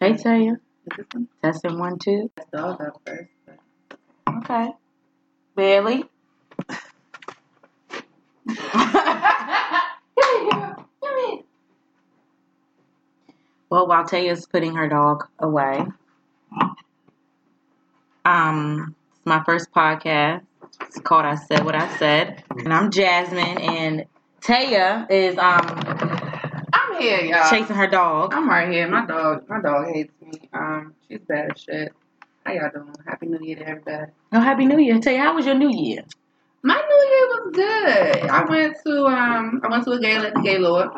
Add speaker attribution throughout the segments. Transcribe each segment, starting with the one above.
Speaker 1: Hey, Teya.
Speaker 2: Is this one?
Speaker 1: Testing one, two.
Speaker 2: That's dog up first.
Speaker 1: Okay. Bailey. well, while Teya's putting her dog away, um, it's my first podcast. It's called I Said What I Said. And I'm Jasmine, and Teya is um
Speaker 2: I'm here, y'all.
Speaker 1: chasing her dog.
Speaker 2: I'm right here. My dog, my dog hates me. Um, she's bad as shit. How y'all doing? Happy New Year to everybody.
Speaker 1: Oh, Happy New Year. Tell you, how was your New Year?
Speaker 2: My New Year was good. I went to um, I went to a gala at the Gaylord.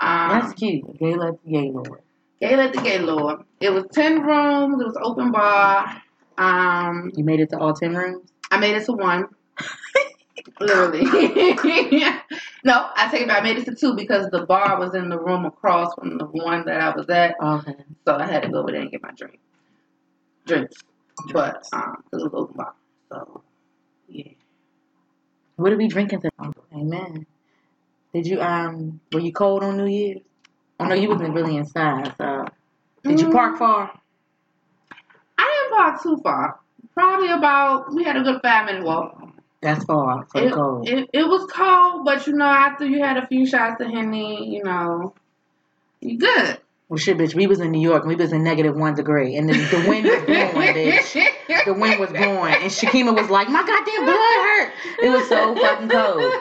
Speaker 1: That's
Speaker 2: Um,
Speaker 1: cute. Gala at the Gaylord.
Speaker 2: gala at the Gaylord. It was ten rooms. It was open bar. Um,
Speaker 1: You made it to all 10 rooms?
Speaker 2: I made it to one. Literally. no, I take it back. I made it to two because the bar was in the room across from the one that I was at.
Speaker 1: Okay.
Speaker 2: So I had to go over there and get my drink. Drinks. But um, it was open bar. So yeah.
Speaker 1: What are we drinking today? Amen. Did you um were you cold on New Year's? I know you wasn't really inside, so did you park far?
Speaker 2: I didn't park too far. Probably about we had a good five minute walk.
Speaker 1: That's far for the
Speaker 2: It,
Speaker 1: cold.
Speaker 2: it, it was cold, but you know, after you had a few shots of Henny, you know, you good.
Speaker 1: well shit bitch, we was in New York and we was in negative one degree and the, the wind was blowing, bitch. The wind was blowing and Shakima was like, My goddamn blood hurt. It was so fucking cold.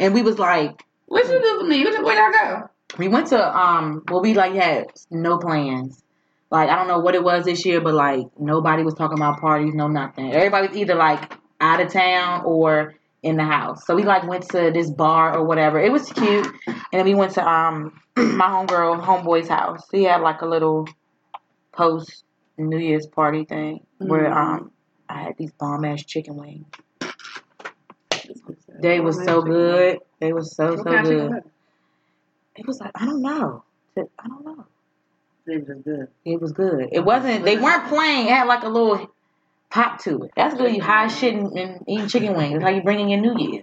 Speaker 1: And we was like
Speaker 2: What you do for me? Where where y'all go?
Speaker 1: we went to um well we like had no plans. Like I don't know what it was this year, but like nobody was talking about parties, no nothing. Everybody was either like out of town or in the house. So we like went to this bar or whatever. It was cute. And then we went to um my homegirl homeboy's house. He had like a little post New Year's party thing where
Speaker 2: Mhm.
Speaker 1: um I had these bomb ass chicken wings. They was so good. They was so so
Speaker 2: kind of chicken
Speaker 1: good.
Speaker 2: it?
Speaker 1: It was like I don't know. I don't know.
Speaker 2: They was good.
Speaker 1: It was good. It wasn't. They weren't playing. It had like a little pop to it. That's good. You high shit and, and eating chicken wings. That's how you bring in your New Year.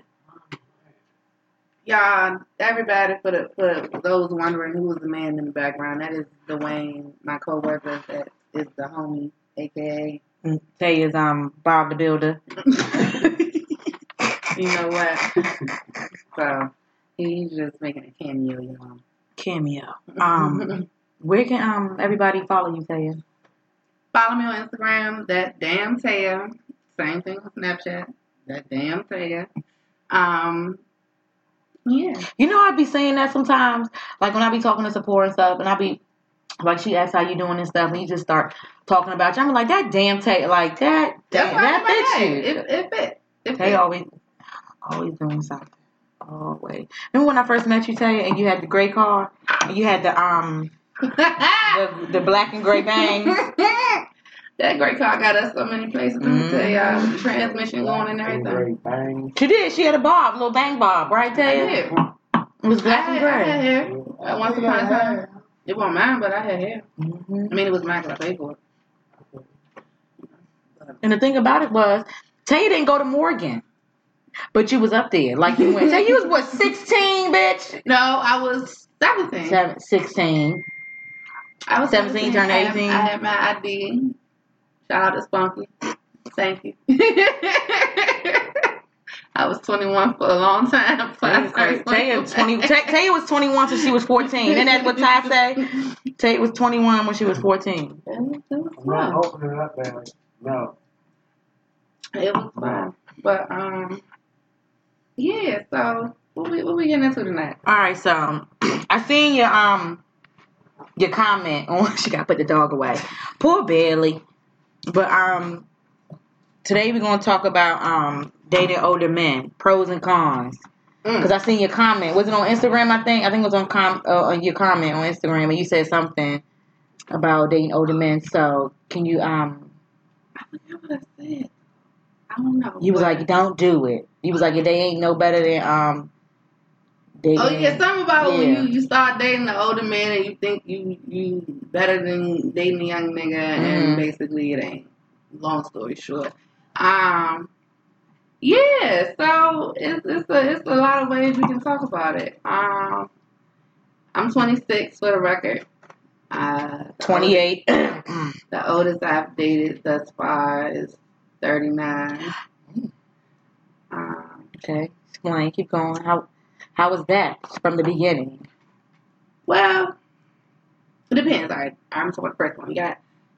Speaker 2: Y'all, everybody, for the for those wondering who was the man in the background, that is Dwayne, my coworker. That is the homie, aka.
Speaker 1: And Say is um Bob the Builder.
Speaker 2: you know what? So he's just making a cameo, you know.
Speaker 1: Cameo. Um, where can um everybody follow you, Teya?
Speaker 2: Follow me on Instagram. That damn Teya. Same thing with Snapchat. That damn Teya. Um. Yeah.
Speaker 1: You know I'd be saying that sometimes, like when I be talking to support and stuff, and I be like she asks how you doing and stuff, and you just start talking about you. I'm like that damn Tay, like that. Damn, that fits you.
Speaker 2: It, it fit. It
Speaker 1: Tay
Speaker 2: fit.
Speaker 1: always, always doing something. Always. Remember when I first met you, Tay, and you had the gray car, and you had the um the, the black and gray bangs.
Speaker 2: that gray car got us so many places. Let me tell y'all, the transmission going and everything.
Speaker 3: Great bang.
Speaker 1: She did. She had a bob, little bang bob, right,
Speaker 2: I
Speaker 1: Tay? It was
Speaker 2: I
Speaker 1: black and
Speaker 2: had, I had hair. Uh, Once upon a time. It wasn't mine, but I had hair.
Speaker 1: hmm
Speaker 2: I mean, it was mine because I paid for it.
Speaker 1: And the thing about it was, Tay didn't go to Morgan, but you was up there, like you went. Tay, you was what, sixteen, bitch?
Speaker 2: No, I was 17.
Speaker 1: Seven, 16.
Speaker 2: I was
Speaker 1: 17, turned
Speaker 2: I had-
Speaker 1: 18.
Speaker 2: I had my ID. Shout out to Spunky. Thank you. I was 21 for a long time. before I started
Speaker 1: Tay twenty. Tay, Tay was twenty one, so she was fourteen. Isn't that what Ty say? Tay was twenty one when she was fourteen.
Speaker 2: It was, it was
Speaker 3: I'm not opening it up, Bailey. No.
Speaker 2: It was fun. But, um, yeah, so what we, what we getting into tonight?
Speaker 1: All right, so I seen your um your comment on she got to put the dog away. Poor Bailey. But um today we're gonna talk about um dating older men, pros and cons.
Speaker 2: Mm.
Speaker 1: Because I seen your comment. Was it on Instagram? I think. I think it was on com uh, on your comment on Instagram, and you said something about dating older men. So can you um?
Speaker 2: I forgot what I said. I don't know.
Speaker 1: You was like, don't do it. You was like, they ain't no better than um. Dating.
Speaker 2: Oh yeah, something about when you, you start dating the older man and you think you you better than dating a young nigga
Speaker 1: Mhm.
Speaker 2: and basically it ain't. Long story short. Um yeah, so it's it's a it's a lot of ways we can talk about it. Um I'm twenty six for the record. Uh Uh, the
Speaker 1: 28.
Speaker 2: oldest- The oldest I've dated thus far is 39. Um,
Speaker 1: okay. Explain. Keep going. How how was that from the beginning?
Speaker 2: well, it depends. Right, I'm talking the first one. You got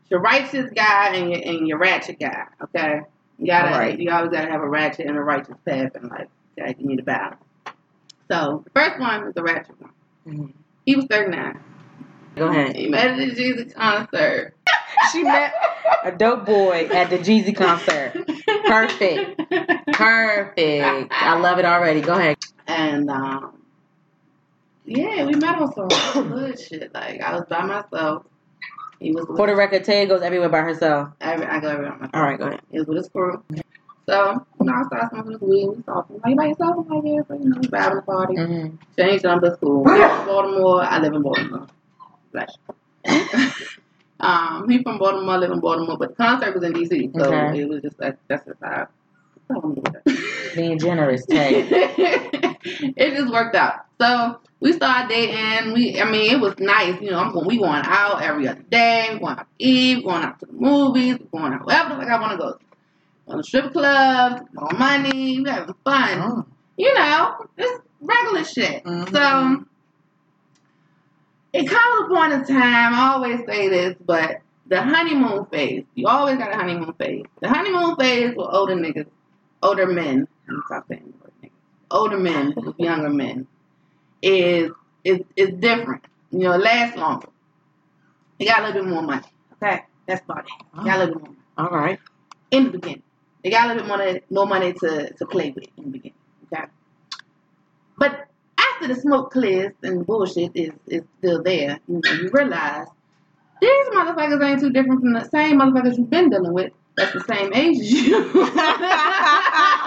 Speaker 2: your righteous guy and your, and your ratchet guy. Okay, you gotta
Speaker 1: Alright.
Speaker 2: you always gotta have a ratchet and a righteous path in life. Okay, you need a balance. So the first one is the ratchet one.
Speaker 1: Mhm.
Speaker 2: He was 39.
Speaker 1: Go ahead.
Speaker 2: He met at the Jeezy concert.
Speaker 1: She met a dope boy at the Jeezy concert. Perfect. Perfect. I love it already. Go ahead.
Speaker 2: And um, yeah, we met on some good shit. Like I was by myself. He was with
Speaker 1: For the record, Tay goes everywhere by herself.
Speaker 2: every, I go everywhere by myself.
Speaker 1: All right, go ahead.
Speaker 2: He was with his crew. So, you know, I started smoking this weed. We talking. Like, by yourself? I'm like, yeah, but, you know, vibing the party.
Speaker 1: Mm-hmm.
Speaker 2: Changed number school. Baltimore. I live in Baltimore. Flash. um, he from Baltimore. I live in Baltimore. But the concert was in D.C. So
Speaker 1: Okay.
Speaker 2: it was just like, that's just how. that's how I'm doing it.
Speaker 1: Being generous, Tay.
Speaker 2: it just worked out. So we started dating. We, I mean, it was nice. You know, I'm going. We going out every other day. We going out to eat. Going out to the movies. Going out wherever the fuck I want to go. On the strip clubs. More money. We having fun.
Speaker 1: Oh.
Speaker 2: You know, it's regular shit.
Speaker 1: Mhm.
Speaker 2: So it comes upon a time. I always say this, but the honeymoon phase. You always got a honeymoon phase. The honeymoon phase with older niggas, older men. Older men with younger men is is is different. You know, it lasts longer. You got a little bit more money. Okay, that's about it. You got a little bit more money
Speaker 1: All right.
Speaker 2: in the beginning. They got a little bit more money, more money to, to play with in the beginning. Okay. But after the smoke clears and bullshit is, is still there, you know, you realize these motherfuckers ain't too different from the same motherfuckers you've been dealing with. That's the same age as you.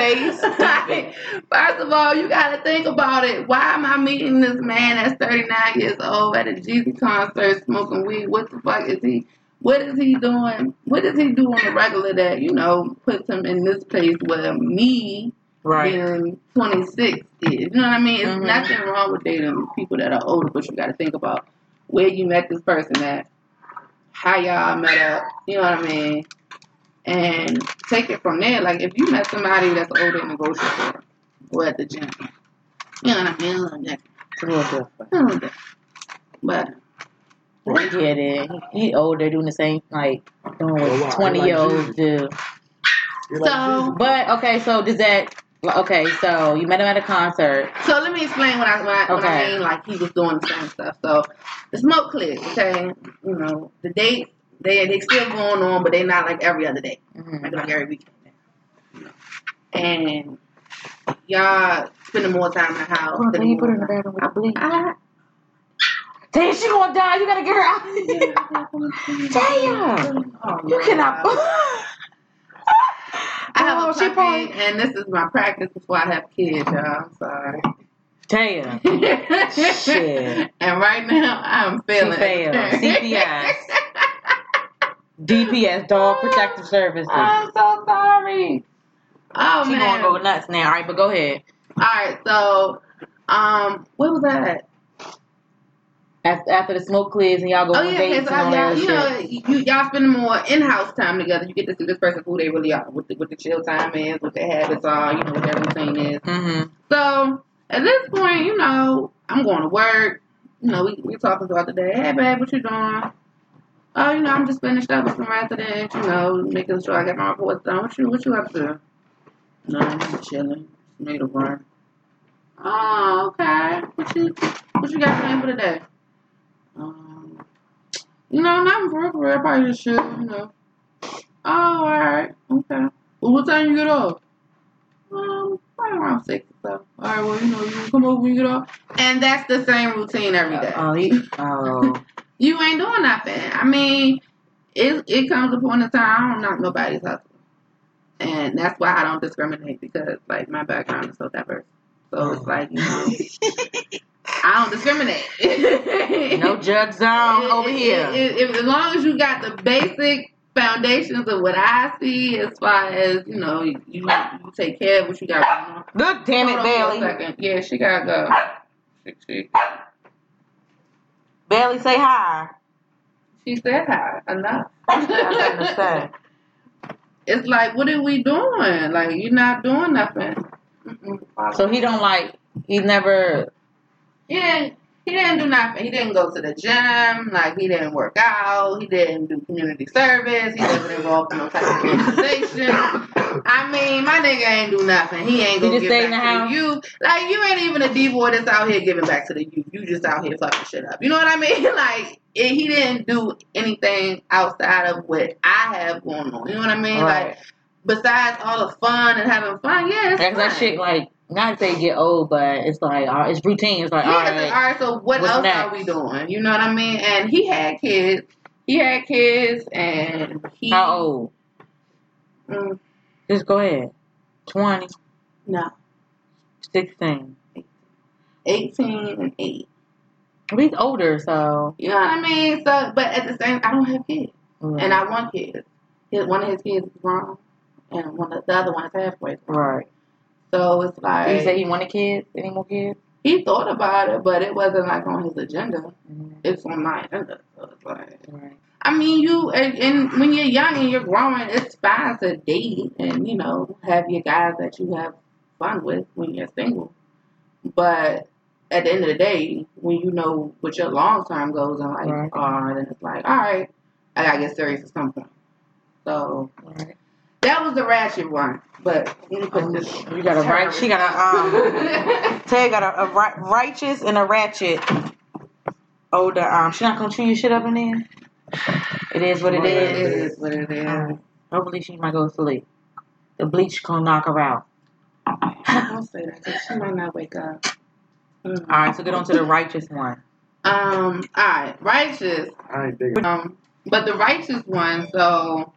Speaker 1: Taste.
Speaker 2: First of all, you gotta think about it. Why am I meeting this man that's 39 years old at a Jeezy concert smoking weed? What the fuck is he? What is he doing? What does he do on the regular that, you know, puts him in this place where me
Speaker 1: Right.
Speaker 2: being 26 is? You know what I mean? It's
Speaker 1: Mhm.
Speaker 2: nothing wrong with dating people that are older, but you gotta think about where you met this person at, how y'all met up, you know what I mean? And take it from there. Like if you met somebody that's older in the grocery store or at the gym, you know what I mean? A little different.
Speaker 1: It's a little different.
Speaker 2: A little different. But
Speaker 1: I get it. He, he older, doing the same, like, doing
Speaker 3: Oh, wow.
Speaker 1: what 20 year olds do.
Speaker 3: You're like,
Speaker 2: So-
Speaker 1: But, okay, so does that, okay, so you met him at a concert.
Speaker 2: So let me explain what I what I, what I mean. Like he was doing the same stuff. So the smoke cleared. Okay, you know the dates they they still going on, but they not like every other day,
Speaker 1: Mhm.
Speaker 2: like, like every weekend. And y'all spending more time in the house.
Speaker 1: On, can you put her in the bathroom with the bleach?
Speaker 2: I,
Speaker 1: Damn, she gonna die. You gotta get her out. Damn.
Speaker 2: Oh,
Speaker 1: You cannot.
Speaker 2: I have
Speaker 1: Oh,
Speaker 2: a
Speaker 1: she
Speaker 2: puppy,
Speaker 1: probably-
Speaker 2: and this is my practice before I have kids, y'all. I'm sorry.
Speaker 1: Damn. Shit.
Speaker 2: And right now, I'm feeling
Speaker 1: failed.
Speaker 2: it.
Speaker 1: DPS, Dog Protective Services.
Speaker 2: I'm so sorry. Oh
Speaker 1: she
Speaker 2: man.
Speaker 1: gonna go nuts now. All right, but go ahead.
Speaker 2: All right, so um, what was that?
Speaker 1: After, after the smoke clears and y'all go
Speaker 2: Oh
Speaker 1: on
Speaker 2: yeah,
Speaker 1: dates and all
Speaker 2: y'all, you
Speaker 1: shit.
Speaker 2: know, you, y'all spending more in-house time together. You get to see this person who they really are, what the, what the chill time is, what their habits are, you know, what their routine is.
Speaker 1: Mm-hmm.
Speaker 2: So at this point, you know, I'm going to work. You know, we we talking throughout the day. Hey, babe, what you doing? Oh, you know, I'm just finished up with some residents. You know, making sure I get my reports done. What you what you up to? No, I'm chilling. Made a run. Oh, okay. What you what you got planned for today? Um, you know, nothing for real, for real. Probably just chill. You know. Oh, all right. Okay. Well, what time you get off? Um, probably around six or so. All right. Well, you know, you come over when you get off. And that's the same routine every day.
Speaker 1: Oh, he, oh.
Speaker 2: You ain't doing nothing. I mean, it it comes upon a time I don't knock nobody's hustle, and that's why I don't discriminate because like my background is so diverse. So it's oh. like you know, I don't discriminate.
Speaker 1: no judge zone over
Speaker 2: It-
Speaker 1: here.
Speaker 2: it- it- it- as long as you got the basic foundations of what I see, as far as you know, you, you, take care of what you got going on.
Speaker 1: Good damn it, Bailey.
Speaker 2: Yeah, she gotta go. She, she,
Speaker 1: Barely say hi.
Speaker 2: She said hi. Enough.
Speaker 1: I got nothing to say.
Speaker 2: It's like, what are we doing? Like, you're not doing nothing. Mm-mm.
Speaker 1: So he don't like. He never.
Speaker 2: Didn't. He didn't do nothing. He didn't go to the gym. Like he didn't work out. He didn't do community service. He wasn't involved in no type of organization. I mean, my nigga ain't do nothing. He ain't gonna
Speaker 1: just
Speaker 2: give back to the youth. Like you ain't even a D boy that's out here giving back to the youth. You just out here fucking shit up. You know what I mean? Like it, he didn't do anything outside of what I have going on. You know what I mean?
Speaker 1: Right.
Speaker 2: Like besides all the fun and having fun, yeah,
Speaker 1: That's that shit. Like not say get old, but it's like uh, it's routine. It's like
Speaker 2: Yeah,
Speaker 1: all
Speaker 2: it's like,
Speaker 1: right.
Speaker 2: all right, so what else
Speaker 1: next?
Speaker 2: are we doing? You know what I mean? And he had kids. He had kids, and he.
Speaker 1: How old?
Speaker 2: Mm,
Speaker 1: Just go ahead. 20,
Speaker 2: no,
Speaker 1: 16.
Speaker 2: 18 and 8.
Speaker 1: He's older, so.
Speaker 2: You know what I mean? So, but at the same I don't have kids. And I want kids. One of his kids is grown, and one of the other one is halfway grown.
Speaker 1: Right.
Speaker 2: So it's like.
Speaker 1: He say he wanted kids? Any more kids?
Speaker 2: he thought about it, but it wasn't like on his agenda.
Speaker 1: Mhm.
Speaker 2: It's on my agenda. So it's like.
Speaker 1: Right.
Speaker 2: I mean, you and, and when you're young and you're growing, it's fine to date and you know have your guys that you have fun with when you're single. But at the end of the day, when you know what your long term goals and like
Speaker 1: Right.
Speaker 2: are, then it's like, all right, I gotta get serious at some point. So
Speaker 1: right.
Speaker 2: That was the ratchet one. But let put this.
Speaker 1: you got a right. She got a um. Tay got a, a ri- righteous and a ratchet. Older um. She not gonna chew your shit up in there. It is what it
Speaker 2: it
Speaker 1: is.
Speaker 2: is what it is.
Speaker 1: Um, hopefully she might go to sleep. The bleach gonna knock her out.
Speaker 2: Don't say that 'cause she might not wake up. Mm.
Speaker 1: All right, so get on to the righteous one.
Speaker 2: Um. All right. Righteous.
Speaker 3: I ain't digging.
Speaker 2: Um, but the righteous one, so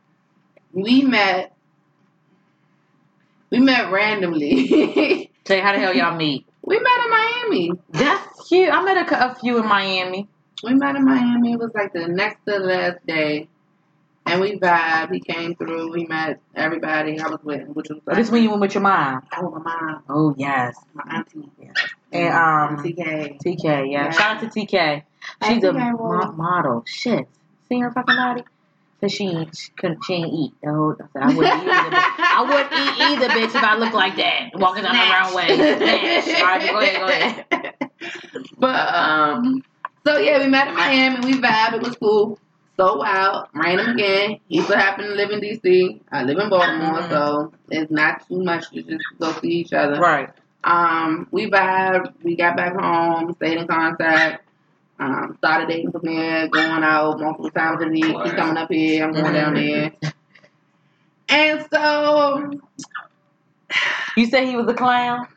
Speaker 2: we met. We met randomly.
Speaker 1: Tay, how the hell y'all meet?
Speaker 2: we met in Miami.
Speaker 1: That's cute. I met a, a few in Miami.
Speaker 2: We met in Miami. It was like the next to the last day, and we vibed. He came through. We met everybody I was with, which was
Speaker 1: Oh,
Speaker 2: like,
Speaker 1: this when you went with your mom.
Speaker 2: oh my mom,
Speaker 1: Oh yes.
Speaker 2: my auntie,
Speaker 1: And um,
Speaker 2: TK.
Speaker 1: TK, yeah.
Speaker 2: Yeah.
Speaker 1: Shout out to TK. She's a
Speaker 2: TK,
Speaker 1: mo- model. Shit. See her fucking body? Said she ain't- she couldn't she ain't eat. The whole, I, wouldn't eat either. bitch. I wouldn't eat either, bitch, if I looked like that. Walking down the wrong way. Snatch. All right, go ahead, go ahead.
Speaker 2: But um, so yeah, we met in Miami. We vibed. It was cool. So wild. Random again. He so happened to live in DC. I live in Baltimore,
Speaker 1: Mhm.
Speaker 2: so it's not too much to just go see each other.
Speaker 1: Right.
Speaker 2: Um, we vibed. We got back home. Stayed in contact. Um, started dating from there. Going out multiple times a week. He's coming up here. I'm going down there. And so
Speaker 1: You said he was a clown?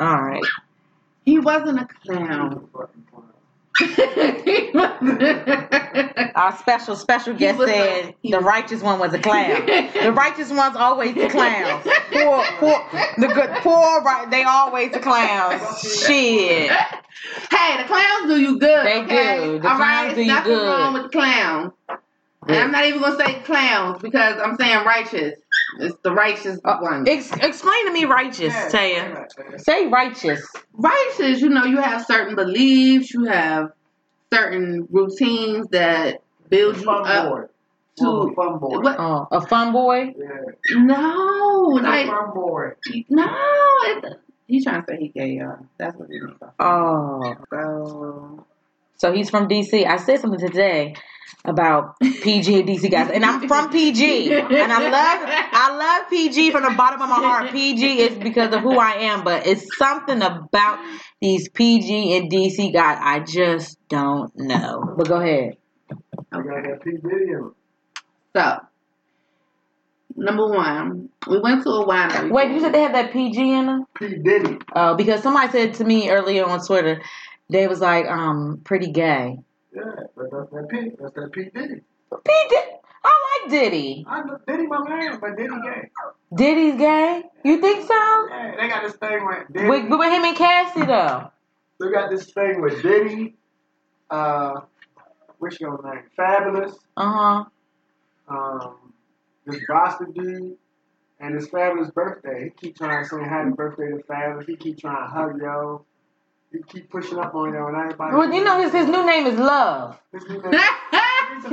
Speaker 1: All right.
Speaker 2: he wasn't a clown.
Speaker 1: Our special, special guest said the righteous one was a clown. the righteous one's always the clowns. Poor, poor, the good, poor, right? They always the clowns. Shit.
Speaker 2: Hey, the clowns do you good.
Speaker 1: They
Speaker 2: okay?
Speaker 1: do. The
Speaker 2: All
Speaker 1: clowns
Speaker 2: right,
Speaker 1: do you
Speaker 2: nothing
Speaker 1: good.
Speaker 2: wrong with the clowns. And I'm not even gonna say clowns because I'm saying righteous. It's the righteous
Speaker 1: Uh,
Speaker 2: one.
Speaker 1: Ex- explain to me righteous, Teya. Say righteous.
Speaker 2: righteous, you know, you have certain beliefs, you have certain routines that build you
Speaker 3: Fun
Speaker 2: up
Speaker 3: boy.
Speaker 2: to
Speaker 3: Well, fun boy.
Speaker 2: what?
Speaker 1: Oh, a fun boy.
Speaker 3: Yeah.
Speaker 2: No, like
Speaker 3: fun boy.
Speaker 2: no. He's trying to say he gay, y'all. That's what he means.
Speaker 1: Oh,
Speaker 2: So
Speaker 1: so he's from DC. I said something today about PG and DC guys, and I'm from PG, and I love I love PG from the bottom of my heart. PG is because of who I am, but it's something about these PG and DC guys I just don't know. But go ahead.
Speaker 3: I got that P Diddy in him.
Speaker 2: So, number one, we went to a winery.
Speaker 1: Wait, you said they have that PG in them?
Speaker 3: P Diddy.
Speaker 1: Uh, because somebody said to me earlier on Twitter, they was like, um, pretty gay.
Speaker 3: Yeah, but that's that P. That's that P Diddy.
Speaker 1: P Diddy, I like Diddy.
Speaker 3: I know Diddy my man, but Diddy gay.
Speaker 1: Diddy's gay? You think so?
Speaker 3: Yeah, they got this thing with Diddy.
Speaker 1: With, with him and Cassie though.
Speaker 3: They got this thing with Diddy. Uh, what's your name? Fabolous.
Speaker 1: Uh huh.
Speaker 3: Um, this Boston dude. And it's Fabolous birthday. He keep trying to sing happy birthday to Fabolous. He keep trying to hug yo. He keep pushing up on you and everybody.
Speaker 1: Well, you know his his new name is Love.
Speaker 3: His new name-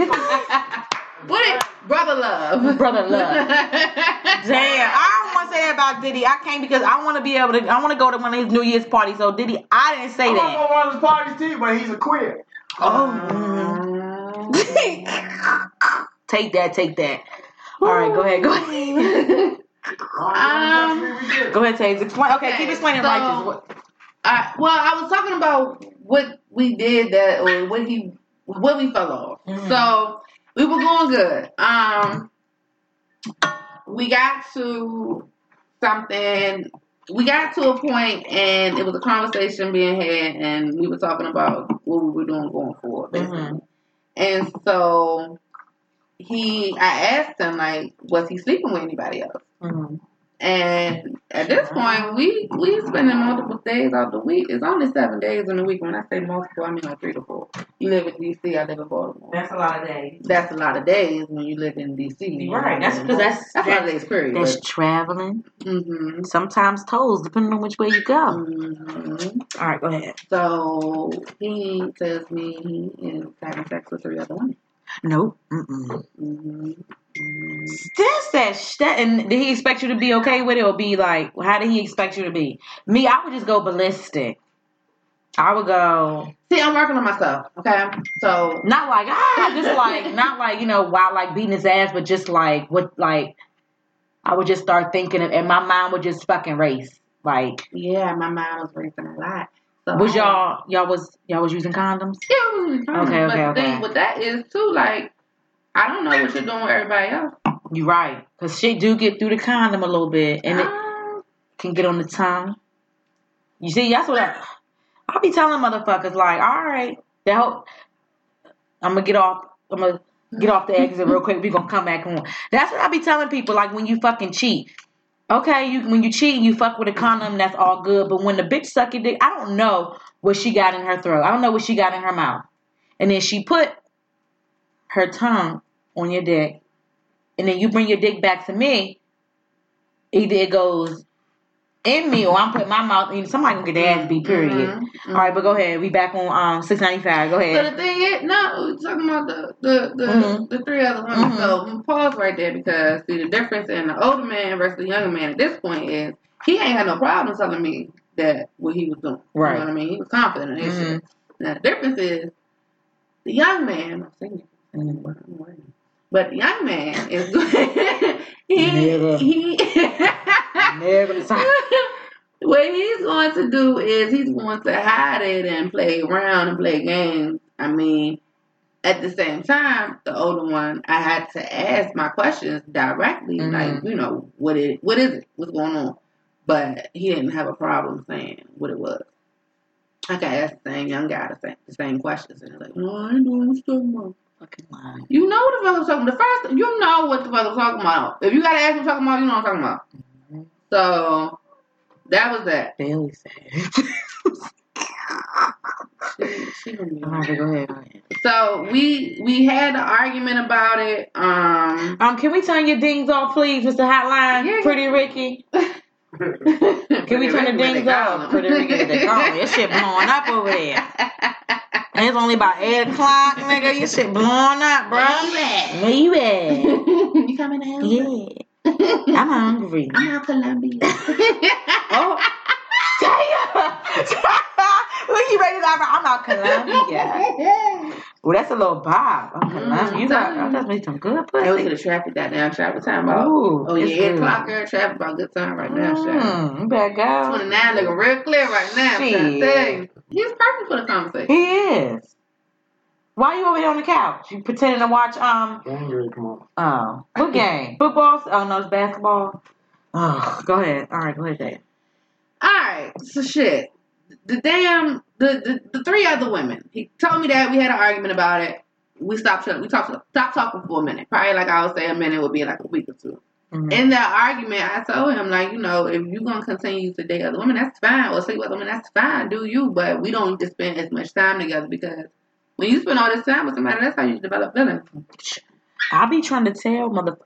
Speaker 2: what is brother love?
Speaker 1: Brother Love. Damn, I don't want to say that about Diddy. I can't because I want to be able to. I want to go to one of his New Year's parties. So Diddy, I didn't say
Speaker 3: I'm
Speaker 1: that.
Speaker 3: gonna go to one of his parties too, but he's a queer.
Speaker 1: Oh, take that, take that. All right, go ahead, go ahead,
Speaker 2: Um,
Speaker 1: go ahead, Taze. Explain. Okay, keep explaining
Speaker 2: so-
Speaker 1: like this. What-
Speaker 2: I, well, I was talking about what we did that, or what he, what we fell off.
Speaker 1: Mhm.
Speaker 2: So we were going good. Um, we got to something. We got to a point, and it was a conversation being had, and we were talking about what we were doing going forward. basically.
Speaker 1: Mhm.
Speaker 2: And so he, I asked him like, was he sleeping with anybody else?
Speaker 1: Mhm.
Speaker 2: And at this point, we we spending multiple days out of the week. It's only seven days in a week. When I say multiple, I mean like three to four. You live in D.C. I live in Baltimore.
Speaker 1: That's a lot of days.
Speaker 2: That's a lot of days when you live in D.C.
Speaker 1: Right. That's because that's
Speaker 2: that's a lot of
Speaker 1: that's,
Speaker 2: days. Period.
Speaker 1: that's traveling.
Speaker 2: hmm
Speaker 1: Sometimes tolls, depending on which way you go.
Speaker 2: Mm-hmm.
Speaker 1: All right, go ahead.
Speaker 2: So he tells me he is having sex with three other women.
Speaker 1: Nope. Mm-mm.
Speaker 2: hmm
Speaker 1: That's that sh- that. And did he expect you to be okay with it, or be like, how did he expect you to be? Me, I would just go ballistic. I would go
Speaker 2: See, I'm working on myself. Okay, so
Speaker 1: not like ah, just like not like you know, while like beating his ass, but just like what like. I would just start thinking, of, and my mind would just fucking race. Like,
Speaker 2: yeah, my mind was racing a lot. So
Speaker 1: was y'all y'all was y'all was using condoms?
Speaker 2: Yeah, it was fine.
Speaker 1: Okay,
Speaker 2: but
Speaker 1: okay,
Speaker 2: the
Speaker 1: okay.
Speaker 2: thing with that is too, like, I don't know what you're doing with everybody else.
Speaker 1: You're right, cause shit do get through the condom a little bit, and it
Speaker 2: Um,
Speaker 1: can get on the tongue. You see, that's what I, I be telling motherfuckers. Like, all right, that whole, I'm gonna get off. I'm gonna get off the exit real quick. We gonna come back on. That's what I be telling people. Like when you fucking cheat. Okay, you when you cheat, you fuck with a condom. That's all good. But when the bitch suck your dick, I don't know what she got in her throat. I don't know what she got in her mouth. And then she put her tongue on your dick, and then you bring your dick back to me. Either it goes in me or I'm putting my mouth in. Somebody gonna get their ass beat. Period.
Speaker 2: mhm,
Speaker 1: All right, but go ahead. We back on um six ninety five. Go ahead.
Speaker 2: So the thing is, no, we're talking about the the the,
Speaker 1: Mhm.
Speaker 2: the three other women.
Speaker 1: Mhm.
Speaker 2: So pause right there because see the difference in the older man versus the younger man at this point is he ain't had no problem telling me that what he was doing.
Speaker 1: Right.
Speaker 2: You know what I mean? He was confident in his
Speaker 1: Mhm.
Speaker 2: shit. Now the difference is the young man. I'm singing. But the young man is going. he
Speaker 1: Nigga.
Speaker 2: he
Speaker 1: Never.
Speaker 2: what he's going to do is he's going to hide it and play around and play games. I mean, at the same time, the older one, I had to ask my questions directly,
Speaker 1: Mhm.
Speaker 2: like you know, what it, what is it, what's going on. But he didn't have a problem saying what it was. I asked the same young guy the same, the same questions, and he's like, "No, I ain't doing what you're talking about."
Speaker 1: Fucking lying.
Speaker 2: You know what the fuck I'm talking about. The first, you know what the fuck I'm talking about. If you gotta ask me what I'm talking about, you know what I'm talking about.
Speaker 1: Mhm.
Speaker 2: So that was that.
Speaker 1: Bailey said.
Speaker 2: She, she gonna be
Speaker 1: All right, go ahead.
Speaker 2: So we we had an argument about it. Um,
Speaker 1: Um, can we turn your dings off, please, Mr. Hotline?
Speaker 2: Yeah.
Speaker 1: Pretty Ricky. Can we turn the dings off? Pretty Ricky, they call. Your shit blowing up over there. And it's only about eight o'clock, nigga. Your shit blowing up, bro.
Speaker 2: Where
Speaker 1: Where
Speaker 2: you at?
Speaker 1: you at?
Speaker 2: you coming out?
Speaker 1: Yeah, I'm hungry.
Speaker 2: I'm out Columbia.
Speaker 1: Oh, damn! Look, you ready to? I'm out Columbia. Well, that's a little bob. I'm Columbia. You got, I just made some good
Speaker 2: I went to the traffic that damn traffic time about.
Speaker 1: Ooh,
Speaker 2: Oh yeah, eight o'clock girl traffic about good time right now.
Speaker 1: Mm, you better go.
Speaker 2: Twenty nine looking real clear right now. I'm trying to
Speaker 1: Shit.
Speaker 2: Tell you. He's perfect for the conversation.
Speaker 1: He is. Why are you over there on the couch? You pretending to watch um
Speaker 3: Angry, come on.
Speaker 1: oh what game? Football? Oh no, it's basketball. Oh, go ahead. All right, go ahead, Dave.
Speaker 2: Alright, so shit. The damn the, the the three other women. He told me that we had an argument about it. We stopped we talked stopped talking for a minute. Probably like I would say a minute would be like a week or 2
Speaker 1: Mhm.
Speaker 2: In that argument, I told him like, you know, if you're gonna continue to date other women, that's fine. Or sleep with other women, that's fine. Do you? But we don't need to spend as much time together because when you spend all this time with somebody, that's how you develop feelings.
Speaker 1: I be trying to tell mother.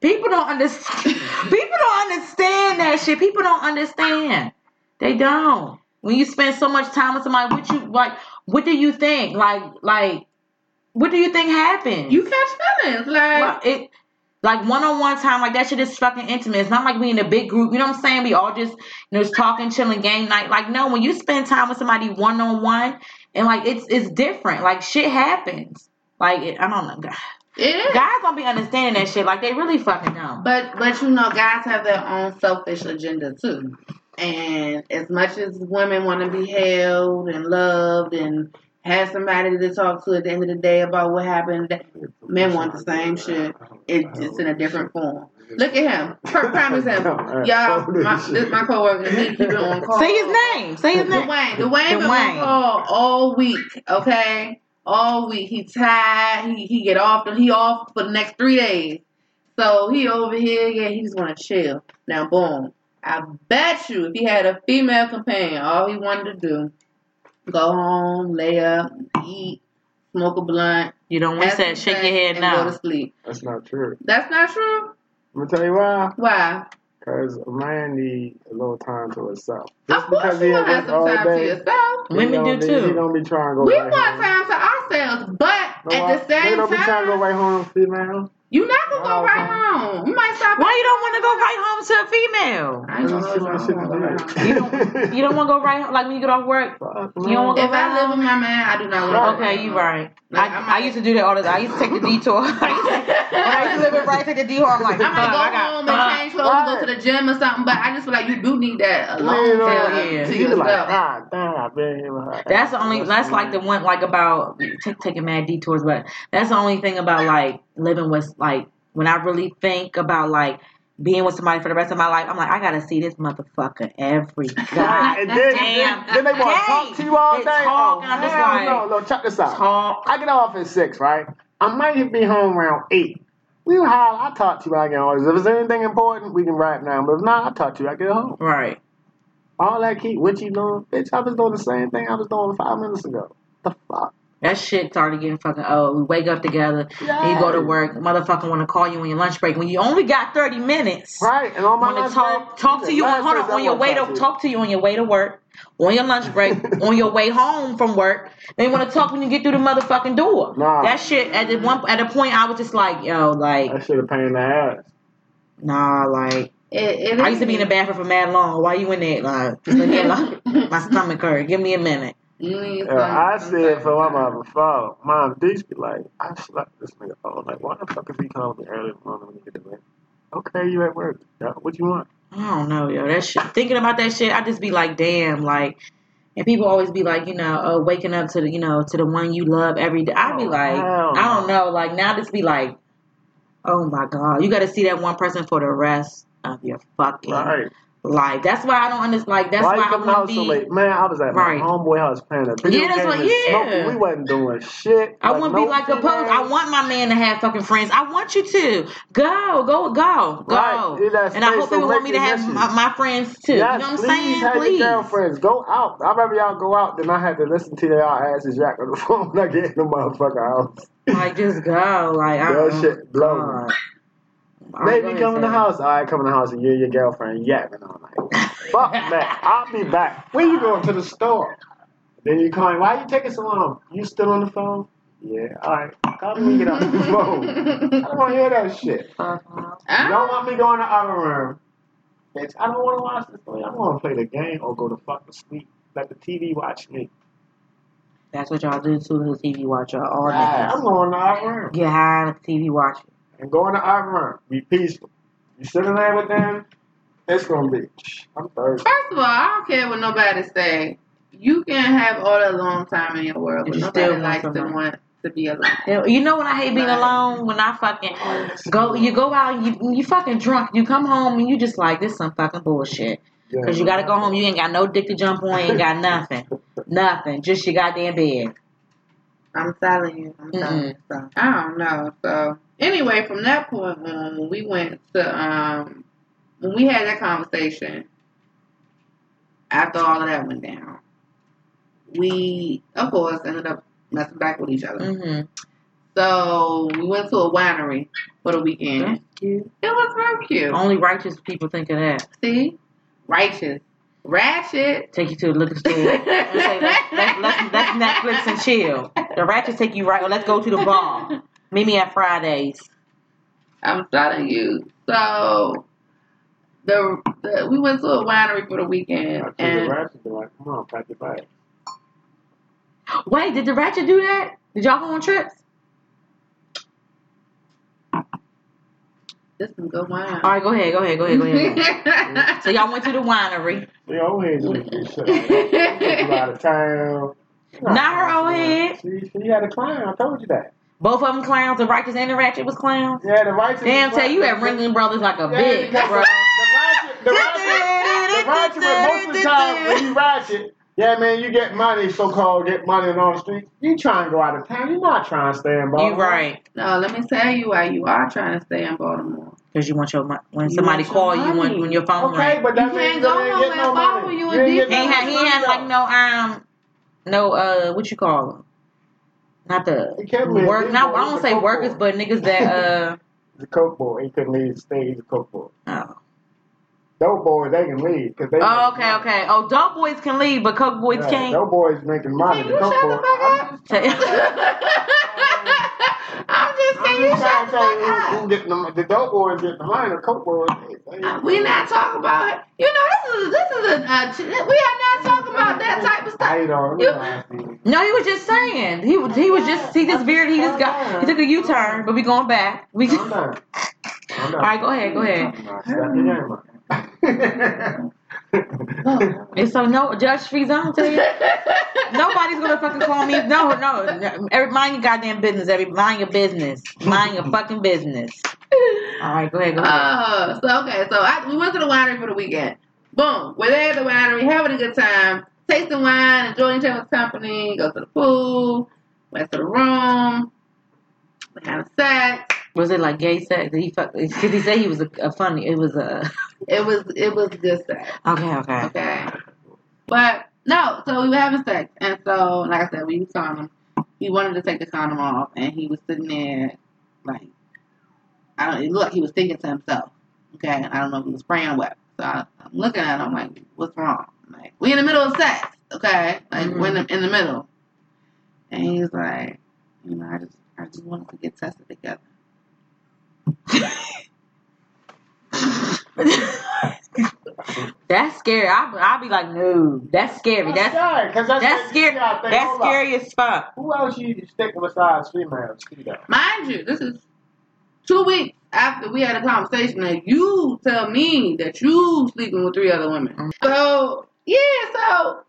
Speaker 1: People don't understand. People don't understand that shit. People don't understand. They don't. when you spend so much time with somebody, what you like? What do you think? Like, like, what do you think happened?
Speaker 2: You catch feelings like.
Speaker 1: Like, it like one on one time, like that shit is fucking intimate. It's not like we in a big group. You know what I'm saying? We all just you know just talking, chilling, game night. Like no, when you spend time with somebody one on one, and like it's it's different. Like shit happens. Like it, I don't know, guys.
Speaker 2: It is.
Speaker 1: Guys don't be understanding that shit. Like they really fucking don't.
Speaker 2: But but you know, guys have their own selfish agenda too. And as much as women want to be held and loved and have somebody to talk to at the end of the day about what happened, men want the same shit. It, it's in a different form. Look at him. Per- prime example. Y'all, my, this my coworker. He keep it on call.
Speaker 1: Say his name. Say his name.
Speaker 2: Dwayne. Dwayne been
Speaker 1: Dwayne.
Speaker 2: on call all week. Okay, all week. He tired. He he get off. He off for the next three days. So he over here. Yeah, he just want to chill. Now, boom. I bet you, if he had a female companion, all he wanted to do, go home, lay up, eat, smoke a blunt,
Speaker 1: You don't want
Speaker 2: have
Speaker 1: to
Speaker 2: some
Speaker 1: shake your head
Speaker 2: and go
Speaker 1: now.
Speaker 2: to sleep.
Speaker 4: That's not true.
Speaker 2: That's not true.
Speaker 4: I'm gonna tell you why.
Speaker 2: Why?
Speaker 4: Because a man need a little time to himself.
Speaker 2: Of
Speaker 4: Just
Speaker 2: course,
Speaker 4: because
Speaker 2: you
Speaker 4: he
Speaker 2: want have some
Speaker 4: all
Speaker 2: time to yourself.
Speaker 4: he
Speaker 1: Women
Speaker 4: don't
Speaker 1: do
Speaker 4: be- He
Speaker 1: too.
Speaker 4: don't be trying to go
Speaker 2: We
Speaker 4: right
Speaker 2: want
Speaker 4: home.
Speaker 2: time to ourselves, but
Speaker 4: No,
Speaker 2: at the same time, They
Speaker 4: don't be trying to go
Speaker 2: time,
Speaker 4: right home, female.
Speaker 2: You not gonna go right
Speaker 4: no.
Speaker 2: home. You might stop.
Speaker 1: Why you don't want to go right home to a female?
Speaker 2: I ain't gonna
Speaker 4: That's
Speaker 2: hold
Speaker 4: just
Speaker 2: you. don't wanna go right home.
Speaker 1: You don't. Don't want to go right home. Like when you get off work. You don't want to go
Speaker 2: If I live
Speaker 1: home.
Speaker 2: with my man, I do not want to.
Speaker 1: Okay, you right.
Speaker 2: Like,
Speaker 1: I,
Speaker 2: I
Speaker 1: I, used to do that all the time. I used to take the detour. I used to, when I used to live in Bright, take the detour. I'm like,
Speaker 2: I might
Speaker 1: fuck,
Speaker 2: go
Speaker 1: I got
Speaker 2: home and change clothes and go to the gym or something, but I just feel like you do need that alone
Speaker 4: You know,
Speaker 1: Hell
Speaker 2: time
Speaker 1: yeah.
Speaker 2: to
Speaker 4: You be like,
Speaker 2: yourself.
Speaker 4: ah, damn, I've been here with her.
Speaker 1: That's the only. That's like the one like about take, taking mad detours, but that's the only thing about like living with like when I really think about like being with somebody for the rest of my life. I'm like, I gotta see this motherfucker every god
Speaker 4: and then,
Speaker 1: damn
Speaker 4: then, then they want to talk to you all
Speaker 1: They
Speaker 4: day.
Speaker 1: talk,
Speaker 4: oh,
Speaker 1: I'm just like,
Speaker 4: no, no, check this out.
Speaker 1: talk.
Speaker 4: I get off at six, right? I might even be home around eight. We holler, I talk to you I get home. If there's anything important, we can write now. But if not, I talk to you. I get home.
Speaker 1: Right.
Speaker 4: All that keep what you doing, bitch. I was doing the same thing I was doing five minutes ago. The fuck?
Speaker 1: That shit started getting fucking old. We wake up together, and you go to work. Motherfucker want to call you on your lunch break when you only got thirty minutes.
Speaker 4: Right, and on my lunch
Speaker 1: talk
Speaker 4: break,
Speaker 1: talk to you on
Speaker 4: last
Speaker 1: hold on
Speaker 4: I
Speaker 1: on your
Speaker 4: wanna
Speaker 1: way to
Speaker 4: talk
Speaker 1: to you on your way to work, on your lunch break, on your way home from work. They want to talk when you get through the motherfucking door.
Speaker 4: Nah.
Speaker 1: That shit at the one at a point I was just like, yo, like,
Speaker 4: That shit a pain in the ass.
Speaker 1: nah, like
Speaker 2: It, it
Speaker 1: I used to be in the bathroom for mad long. Why you in there? Like, just leave me alone. My stomach hurt. Give me a minute.
Speaker 2: You
Speaker 4: Yeah, I said for my mother before, mom, these be like, I slept this nigga phone. Like, why the fuck is he calling me early in the morning when you get to bed? Okay, you at work. What you want?
Speaker 1: I don't know, yo. That shit. Thinking about that shit, I just be like, damn, like. And people always be like, you know, oh, waking up to the, you know, to the one you love every day. I be
Speaker 4: Oh,
Speaker 1: like, I don't
Speaker 4: no.
Speaker 1: know, like now just be like, oh my god, you got to see that one person for the rest of your fucking
Speaker 4: Right.
Speaker 1: Life. That's why I don't understand. Like that's
Speaker 4: why
Speaker 1: why, I want to be.
Speaker 4: Man, I was at
Speaker 1: Right.
Speaker 4: my homeboy house playing a video
Speaker 1: Yeah, that's
Speaker 4: game
Speaker 1: what- yeah.
Speaker 4: smoking. We wasn't doing shit.
Speaker 1: I
Speaker 4: Like,
Speaker 1: want to be like a post. I want my man to have fucking friends. I want you to go, go, go, go.
Speaker 4: Right.
Speaker 1: And I hope people want me to have my, my friends too.
Speaker 4: Yes,
Speaker 1: you know what I'm saying?
Speaker 4: have
Speaker 1: Please.
Speaker 4: your girlfriends. Go out. I'd rather y'all go out than I had to listen to y'all asses jack on the phone when I get in the motherfucker house.
Speaker 1: Like just go. Like I
Speaker 4: That shit blow Baby, come in the house. All right, come in the house and you and your girlfriend yapping all night. Fuck that. I'll be back. Where you going to the store? Then you call me. Why you taking so long? You still on the phone? Yeah. All right. Call me get off the phone. I don't want to hear that shit.
Speaker 1: Uh-huh.
Speaker 4: You don't want me going to the other room. Bitch, I don't want to watch this thing. I want to play the game or go to fuck fucking sleep. Let the TV watch me.
Speaker 1: That's what y'all do too. The TV watch y'all all
Speaker 4: Right, I'm going to the other room.
Speaker 1: Get high on the TV watching.
Speaker 4: And go in the other. Be peaceful. You sit in there with them, it's going to be, I'm thirsty.
Speaker 2: First of all, I don't care what nobody say. You can have all that long time in your world, but
Speaker 1: You
Speaker 2: nobody
Speaker 1: still want
Speaker 2: likes to want to be alone.
Speaker 1: You you know when I hate being
Speaker 2: Right.
Speaker 1: alone? When I fucking go, you go out, you you fucking drunk. You come home and you just like this some fucking bullshit. Yeah. Cause you gotta go home. You ain't got no dick to jump on. You ain't got nothing, nothing. Just your goddamn bed.
Speaker 2: I'm telling you. I'm telling you. So, I don't know. So anyway, from that point on, when we went to um, when we had that conversation, after all of that went down, we of course ended up messing back with each other.
Speaker 1: Mm-hmm.
Speaker 2: So we went to a winery for the weekend.
Speaker 1: Cute.
Speaker 2: It was real cute.
Speaker 1: Only righteous people think of that.
Speaker 2: See, righteous. Ratchet.
Speaker 1: Take you to the liquor store. Let's, say, let's, let's, let's, let's Netflix and chill. The ratchet take you right. Or let's go to the bar. Meet me at Fridays.
Speaker 2: I'm telling you. So the, the we went to a winery for the weekend
Speaker 4: I took the
Speaker 2: and
Speaker 4: ratchet, they're like, come on, pack your bag.
Speaker 1: Wait, did the ratchet do that? Did y'all go on trips?
Speaker 2: this is good wine.
Speaker 1: All right, go ahead, go ahead, go ahead, go ahead. so y'all went to the winery.
Speaker 4: They old heads do do shit like that. They take you out of town.
Speaker 1: Not her old head.
Speaker 4: She, she had a clown. I told you that.
Speaker 1: Both of them clowns. The righteous and the ratchet was clowns.
Speaker 4: Yeah, the righteous.
Speaker 1: Damn, tell you at Ringling Brothers like a
Speaker 4: Yeah,
Speaker 1: bitch, bro.
Speaker 4: The ratchet, the ratchet, the ratchet, was most of the time when you ratchet, yeah, man, you get money, so called get money on the street. You try and go out of town. You're not trying to stay in Baltimore.
Speaker 1: You right.
Speaker 2: no, let me tell you why you are trying to stay in Baltimore.
Speaker 1: Because you want your mon- when
Speaker 2: You
Speaker 1: somebody
Speaker 2: want your
Speaker 1: call you when, when your phone
Speaker 4: Okay,
Speaker 1: ring.
Speaker 4: but that
Speaker 2: You
Speaker 4: means
Speaker 2: can't
Speaker 4: that
Speaker 2: go
Speaker 4: they ain't getting
Speaker 2: nowhere
Speaker 4: no
Speaker 2: far
Speaker 4: money.
Speaker 2: you
Speaker 4: You
Speaker 2: in
Speaker 4: ain't
Speaker 2: deep
Speaker 1: He
Speaker 4: no
Speaker 1: had he
Speaker 4: money,
Speaker 1: had like no um no uh what you call them? Not the
Speaker 4: He kept me in
Speaker 1: work. Not. I
Speaker 4: He's
Speaker 1: don't say workers,
Speaker 4: boy.
Speaker 1: but niggas that uh
Speaker 4: He's a coke boy. He couldn't leave the state. He's a coke boy.
Speaker 1: oh.
Speaker 4: Dope boys, they can leave because they.
Speaker 1: Oh, okay,
Speaker 4: money.
Speaker 1: okay. Oh, dope boys can leave, but coke boys
Speaker 4: Yeah,
Speaker 1: can't.
Speaker 4: Dope boys making money.
Speaker 2: Can
Speaker 4: The
Speaker 2: you
Speaker 4: coke
Speaker 2: shut the
Speaker 4: boy-
Speaker 2: fuck up?
Speaker 4: just-
Speaker 2: I'm just saying, you
Speaker 4: I'm just
Speaker 2: shut
Speaker 4: trying
Speaker 2: the
Speaker 4: to tell you who,
Speaker 2: up.
Speaker 4: the, the dope boys get the money. The coke boys. They, they,
Speaker 2: We not talking about it. You know, this is this is a, uh, we are not talking about that type of stuff.
Speaker 4: I don't
Speaker 2: You-
Speaker 4: know.
Speaker 1: No, he was just saying. He was he was just he just veered. He just got he took a U turn, but we going back. We
Speaker 4: Calm down. Calm down.
Speaker 1: all right. Go ahead. Go ahead. And so no Judge Freeze. I'm tell you, nobody's gonna fucking call me. No, no. no. Every, mind your goddamn business. Every mind your business. Mind your fucking business. All right. Go ahead. Go ahead.
Speaker 2: Uh, so okay, so I, we went to the winery for the weekend. Boom, we're there at the winery, having a good time, tasting wine, enjoying each other's company. Go to the pool, went to the room, we had sex.
Speaker 1: Was it like gay sex? Did he fuck? Because he said he was a, a funny. It was a.
Speaker 2: It was it was good sex.
Speaker 1: Okay. Okay.
Speaker 2: Okay. But no, so we were having sex, and so like I said, we used condom. He wanted to take the condom off, and he was sitting there like I don't. It looked like he was thinking to himself. Okay, I don't know if he was praying or what. So I, I'm looking at him like, what's wrong? Like we in the middle of sex. Okay, like we're in the, in the middle, and he's like, you know, I just I just wanted to get tested together.
Speaker 1: that's scary. I I'll be like, no, that's scary. That's
Speaker 4: right, 'cause that's,
Speaker 1: that's scary.
Speaker 4: think,
Speaker 1: That's
Speaker 4: hold up.
Speaker 1: scary as fuck.
Speaker 4: Who else you stick besides females? See?
Speaker 2: Mind you, this is two weeks after we had a conversation that you tell me that you sleeping with three other women. Mm-hmm. So yeah, so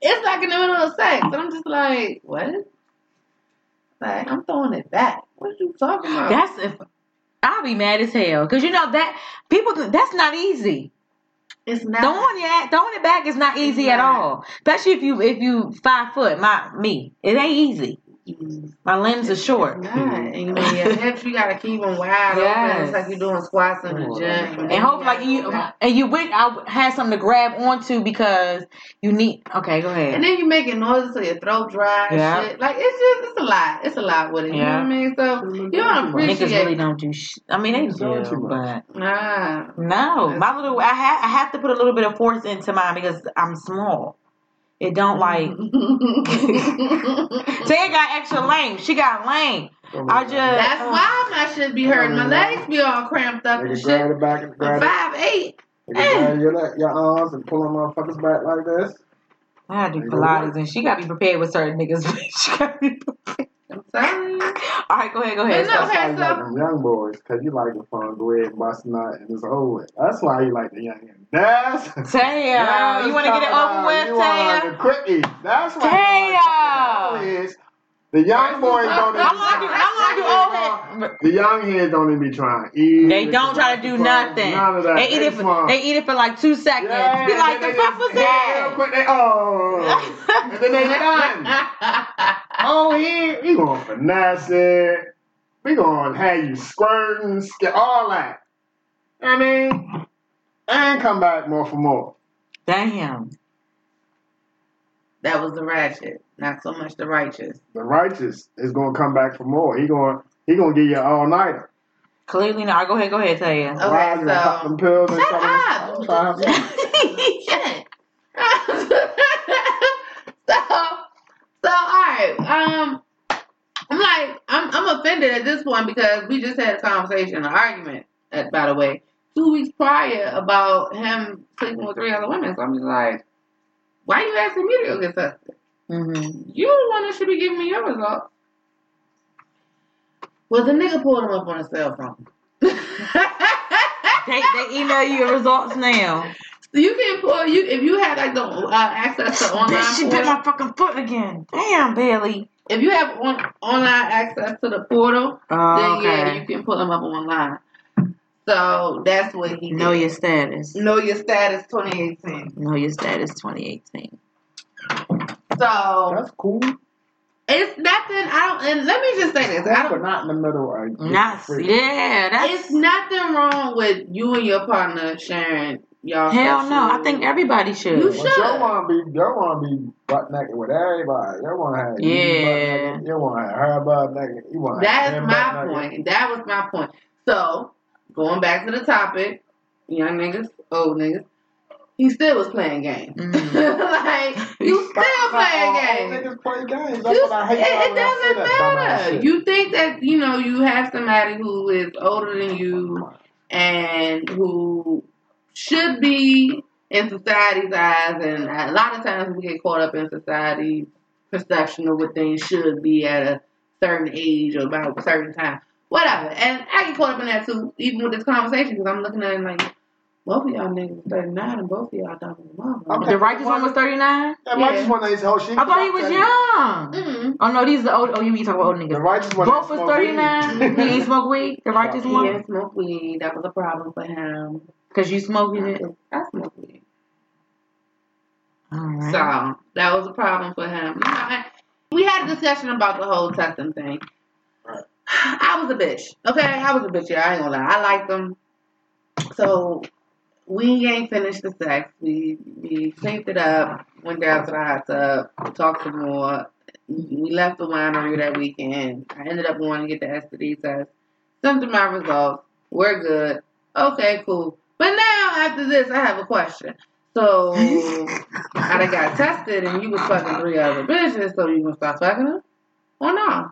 Speaker 2: it's like in the middle of sex, and I'm just like, what? Like I'm throwing it back. What are you talking about?
Speaker 1: That's if I'll be mad as hell because you know that people. That's not easy.
Speaker 2: it's not.
Speaker 1: Throwing it, throwing it back is not easy at all. Especially if you if you five foot. My me, it ain't easy.
Speaker 2: Mm,
Speaker 1: My limbs are
Speaker 2: It's
Speaker 1: short.
Speaker 2: not. And you know your hips, you gotta keep them wide open.
Speaker 1: Yes.
Speaker 2: It's like you're doing squats in the gym.
Speaker 1: And hope like you and you wish I had something to grab onto because you need. Okay, go ahead.
Speaker 2: And then you making noises so your throat dry
Speaker 1: Yeah.
Speaker 2: shit. Like it's just it's a lot. It's a lot with it. You know
Speaker 1: Yeah.
Speaker 2: what I mean? So you don't appreciate.
Speaker 1: Niggas
Speaker 2: appreciate
Speaker 1: really don't do. Sh- I mean, they
Speaker 4: Don't
Speaker 1: do,
Speaker 4: too much.
Speaker 1: but
Speaker 2: Nah.
Speaker 1: no. My little, I have I have to put a little bit of force into mine because I'm small. It don't like. Tay got extra length. She got length. I just.
Speaker 2: That's uh, why my shit be hurting. My legs be all cramped up and shit.
Speaker 4: grab the back and grab it.
Speaker 2: five eight.
Speaker 4: Nigga grab your, leg- your arms and pull them motherfuckers back like this.
Speaker 1: I do Pilates and she gotta be prepared with certain niggas. she gotta be prepared.
Speaker 2: I'm you.
Speaker 1: All right, go ahead, go ahead.
Speaker 2: But no,
Speaker 1: So-
Speaker 4: That's why you like them young boys, because you like the fun, go ahead and bust a nut and it's over. That's why you like the young That's
Speaker 1: Teya, you want to get it over with,
Speaker 4: you want
Speaker 1: Teya?
Speaker 4: the quickie. That's why.
Speaker 1: Teya.
Speaker 4: You want the- The young boys don't even
Speaker 1: How long do how long do old head?
Speaker 4: The young heads don't even be trying. to.
Speaker 1: They don't try to do nothing.
Speaker 4: None of that.
Speaker 1: They eat it. For, they eat it for like two seconds.
Speaker 4: Yeah,
Speaker 1: Be like, the
Speaker 4: then
Speaker 1: fuck
Speaker 4: they
Speaker 1: was
Speaker 4: just- yeah, real
Speaker 1: that?
Speaker 4: quick, they, oh, and then they done. Oh, he he gonna finesse it. We gonna have you squirting, sk- all that. I mean, and come back more for more.
Speaker 1: Damn.
Speaker 2: That was the ratchet, not so much the righteous.
Speaker 4: The righteous is gonna come back for more. He gonna he gonna give you an all nighter.
Speaker 1: Clearly not. Go ahead, go ahead, Teya.
Speaker 2: Okay,
Speaker 4: Why you gonna
Speaker 2: so-
Speaker 4: them pills and
Speaker 2: Shut up.
Speaker 4: Try to-
Speaker 2: Shit. so, so all right. Um, I'm like, I'm I'm offended at this point because we just had a conversation, an argument. uh, By the way, two weeks prior about him sleeping with three other women. So I'm just like, why are you asking me to go get tested?
Speaker 1: Mm-hmm.
Speaker 2: You the one that should be giving me your results. Well, the nigga pulled him up on his cell phone.
Speaker 1: They they email you your results now.
Speaker 2: So you can pull you if you have like the uh, access to online.
Speaker 1: Bitch, she bit my fucking foot again. Damn, Bailey.
Speaker 2: if you have on, online access to the portal,
Speaker 1: Oh,
Speaker 2: then yeah, you can pull them up online. So that's what he
Speaker 1: Know
Speaker 2: did.
Speaker 1: your status.
Speaker 2: know your status 2018.
Speaker 1: Know your status 2018.
Speaker 2: So
Speaker 4: That's cool.
Speaker 2: it's nothing. I don't. And let me just say this. I
Speaker 4: That's but
Speaker 2: don't.
Speaker 4: not in the middle of
Speaker 1: Not yeah, that's
Speaker 2: It's nothing wrong with you and your partner sharing y'all.
Speaker 1: hell no. I think everybody should.
Speaker 2: You should.
Speaker 4: you want to be, you want to be butt naked with everybody. You want to have you
Speaker 1: Yeah.
Speaker 4: butt naked. You want to have her butt naked. You want
Speaker 2: That's my point. That was my point. So, going back to the topic, young niggas, old niggas, he still was playing games.
Speaker 1: Mhm.
Speaker 2: like, you still playing games.
Speaker 4: Niggas play games. That's
Speaker 2: You-
Speaker 4: what I hate.
Speaker 2: it, it
Speaker 4: when I say
Speaker 2: doesn't
Speaker 4: that dumbass
Speaker 2: matter.
Speaker 4: shit.
Speaker 2: You think that, you know, you have somebody who is older than you and who should be in society's eyes, and a lot of times we get caught up in society's perception of what things should be at a certain age or about a certain time. Whatever. And I get caught up in that too, even with this conversation, because I'm looking at it like, both of y'all niggas 39 and both of y'all dumb as a motherfucker.
Speaker 4: Okay.
Speaker 1: The righteous one was 39?
Speaker 4: The righteous one ain't oh she.
Speaker 1: I thought he was young.
Speaker 2: Mm-mm.
Speaker 1: Oh no, these are the old. Oh, you be talking about old niggas.
Speaker 4: The
Speaker 1: niggas.
Speaker 4: righteous one.
Speaker 1: Both was thirty nine.
Speaker 4: smoke
Speaker 1: he
Speaker 4: weed.
Speaker 1: ain't smoke weed. The righteous
Speaker 2: He
Speaker 1: one,
Speaker 2: didn't smoke weed. That was a problem for him.
Speaker 1: cause you smoking it.
Speaker 2: I smoke weed.
Speaker 1: All right.
Speaker 2: So that was a problem for him. You know, I- we had a discussion about the whole testing thing. I was a bitch. Okay, I was a bitch. Yeah, I ain't gonna lie. I liked them. So we ain't finished the sex. We we cleaned it up. Went down to the hot tub. Talked some more. We left the winery that weekend. I ended up going to get the STD test. Sent them my results. We're good. Okay, cool. But now after this, I have a question. So I got tested and you was fucking three other bitches, so you gonna stop fucking them? Or no?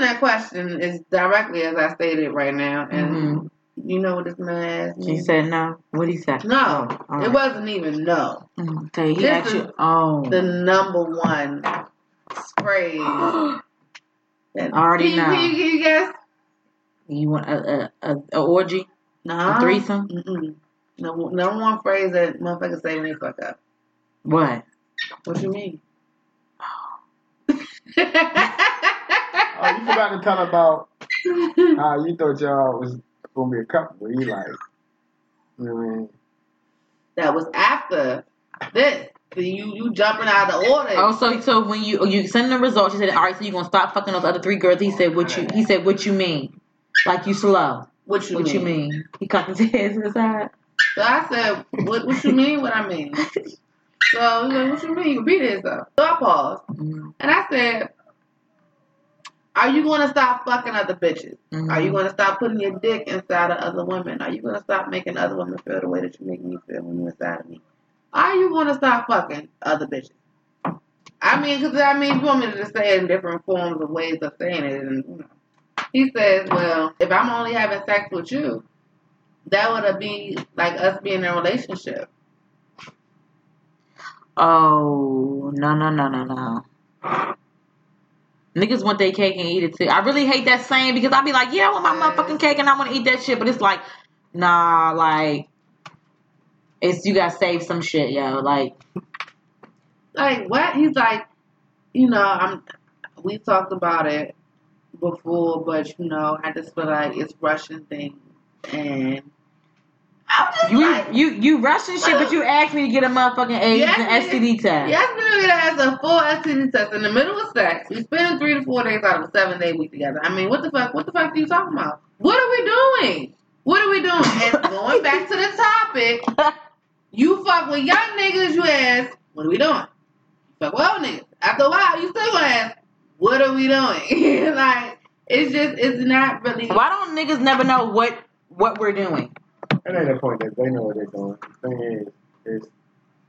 Speaker 2: That question as directly as I stated right now, and
Speaker 1: Mhm.
Speaker 2: you know what this man asked me?
Speaker 1: She said no. What he said?
Speaker 2: no.
Speaker 1: Oh, all
Speaker 2: It
Speaker 1: right.
Speaker 2: wasn't even no.
Speaker 1: Okay, he
Speaker 2: This is
Speaker 1: you. Oh.
Speaker 2: The number one phrase. that-
Speaker 1: already
Speaker 2: can you,
Speaker 1: know.
Speaker 2: Can you, can you guess?
Speaker 1: you want a a, a, a orgy?
Speaker 2: No.
Speaker 1: A threesome?
Speaker 2: Mm-mm. No, no one phrase that motherfuckers say when they fuck up.
Speaker 1: What?
Speaker 2: What you mean?
Speaker 4: Oh, you forgot to tell about how you thought y'all was gonna be a couple. But you like, you know what I mean?
Speaker 2: that was after this. So you you jumping out of the order.
Speaker 1: Oh, so so when you you send the results, you said, all right, so you gonna stop fucking those other three girls? He said, what you? He said, what you mean? Like you slow?
Speaker 2: what you
Speaker 1: what
Speaker 2: mean?
Speaker 1: you mean? He cocked his head to the side.
Speaker 2: So I said, what what you mean? What I mean? So he like, what you mean? You repeat it yourself. So I paused
Speaker 1: Mm-hmm.
Speaker 2: and I said, Are you gonna stop fucking other bitches?
Speaker 1: Mm-hmm.
Speaker 2: Are you gonna stop putting your dick inside of other women? Are you gonna stop making other women feel the way that you make me feel when you're inside of me? Are you gonna stop fucking other bitches? I mean, because I mean, you want me to just say it in different forms of ways of saying it, and you know. He says, "Well, if I'm only having sex with you, that would be like us being in a relationship."
Speaker 1: Oh no no no no no. Niggas want their cake and eat it too. I really hate that saying because I be like, yeah, I want my motherfucking cake and I want to eat that shit, but it's like, nah, like, it's you gotta save some shit, yo. Like,
Speaker 2: Like what? He's like, you know, I'm. We talked about it before, but you know, I just feel like it's Russian thing, and
Speaker 1: you
Speaker 2: like,
Speaker 1: you you rushing shit, but you asked me to get a motherfucking AIDS and STD test.
Speaker 2: Yes, we're gonna have a full STD test in the middle of sex. We spending three to four days out of a seven day week together. I mean, what the fuck? What the fuck are you talking about? What are we doing? What are we doing? And going back to the topic, you fuck with young niggas. You ask, what are we doing? You fuck with old niggas. After a while, you still gonna ask, what are we doing? like it's just it's not really.
Speaker 1: Why don't niggas never know what what we're doing?
Speaker 4: That ain't the point. That they know what they're doing. The thing is, is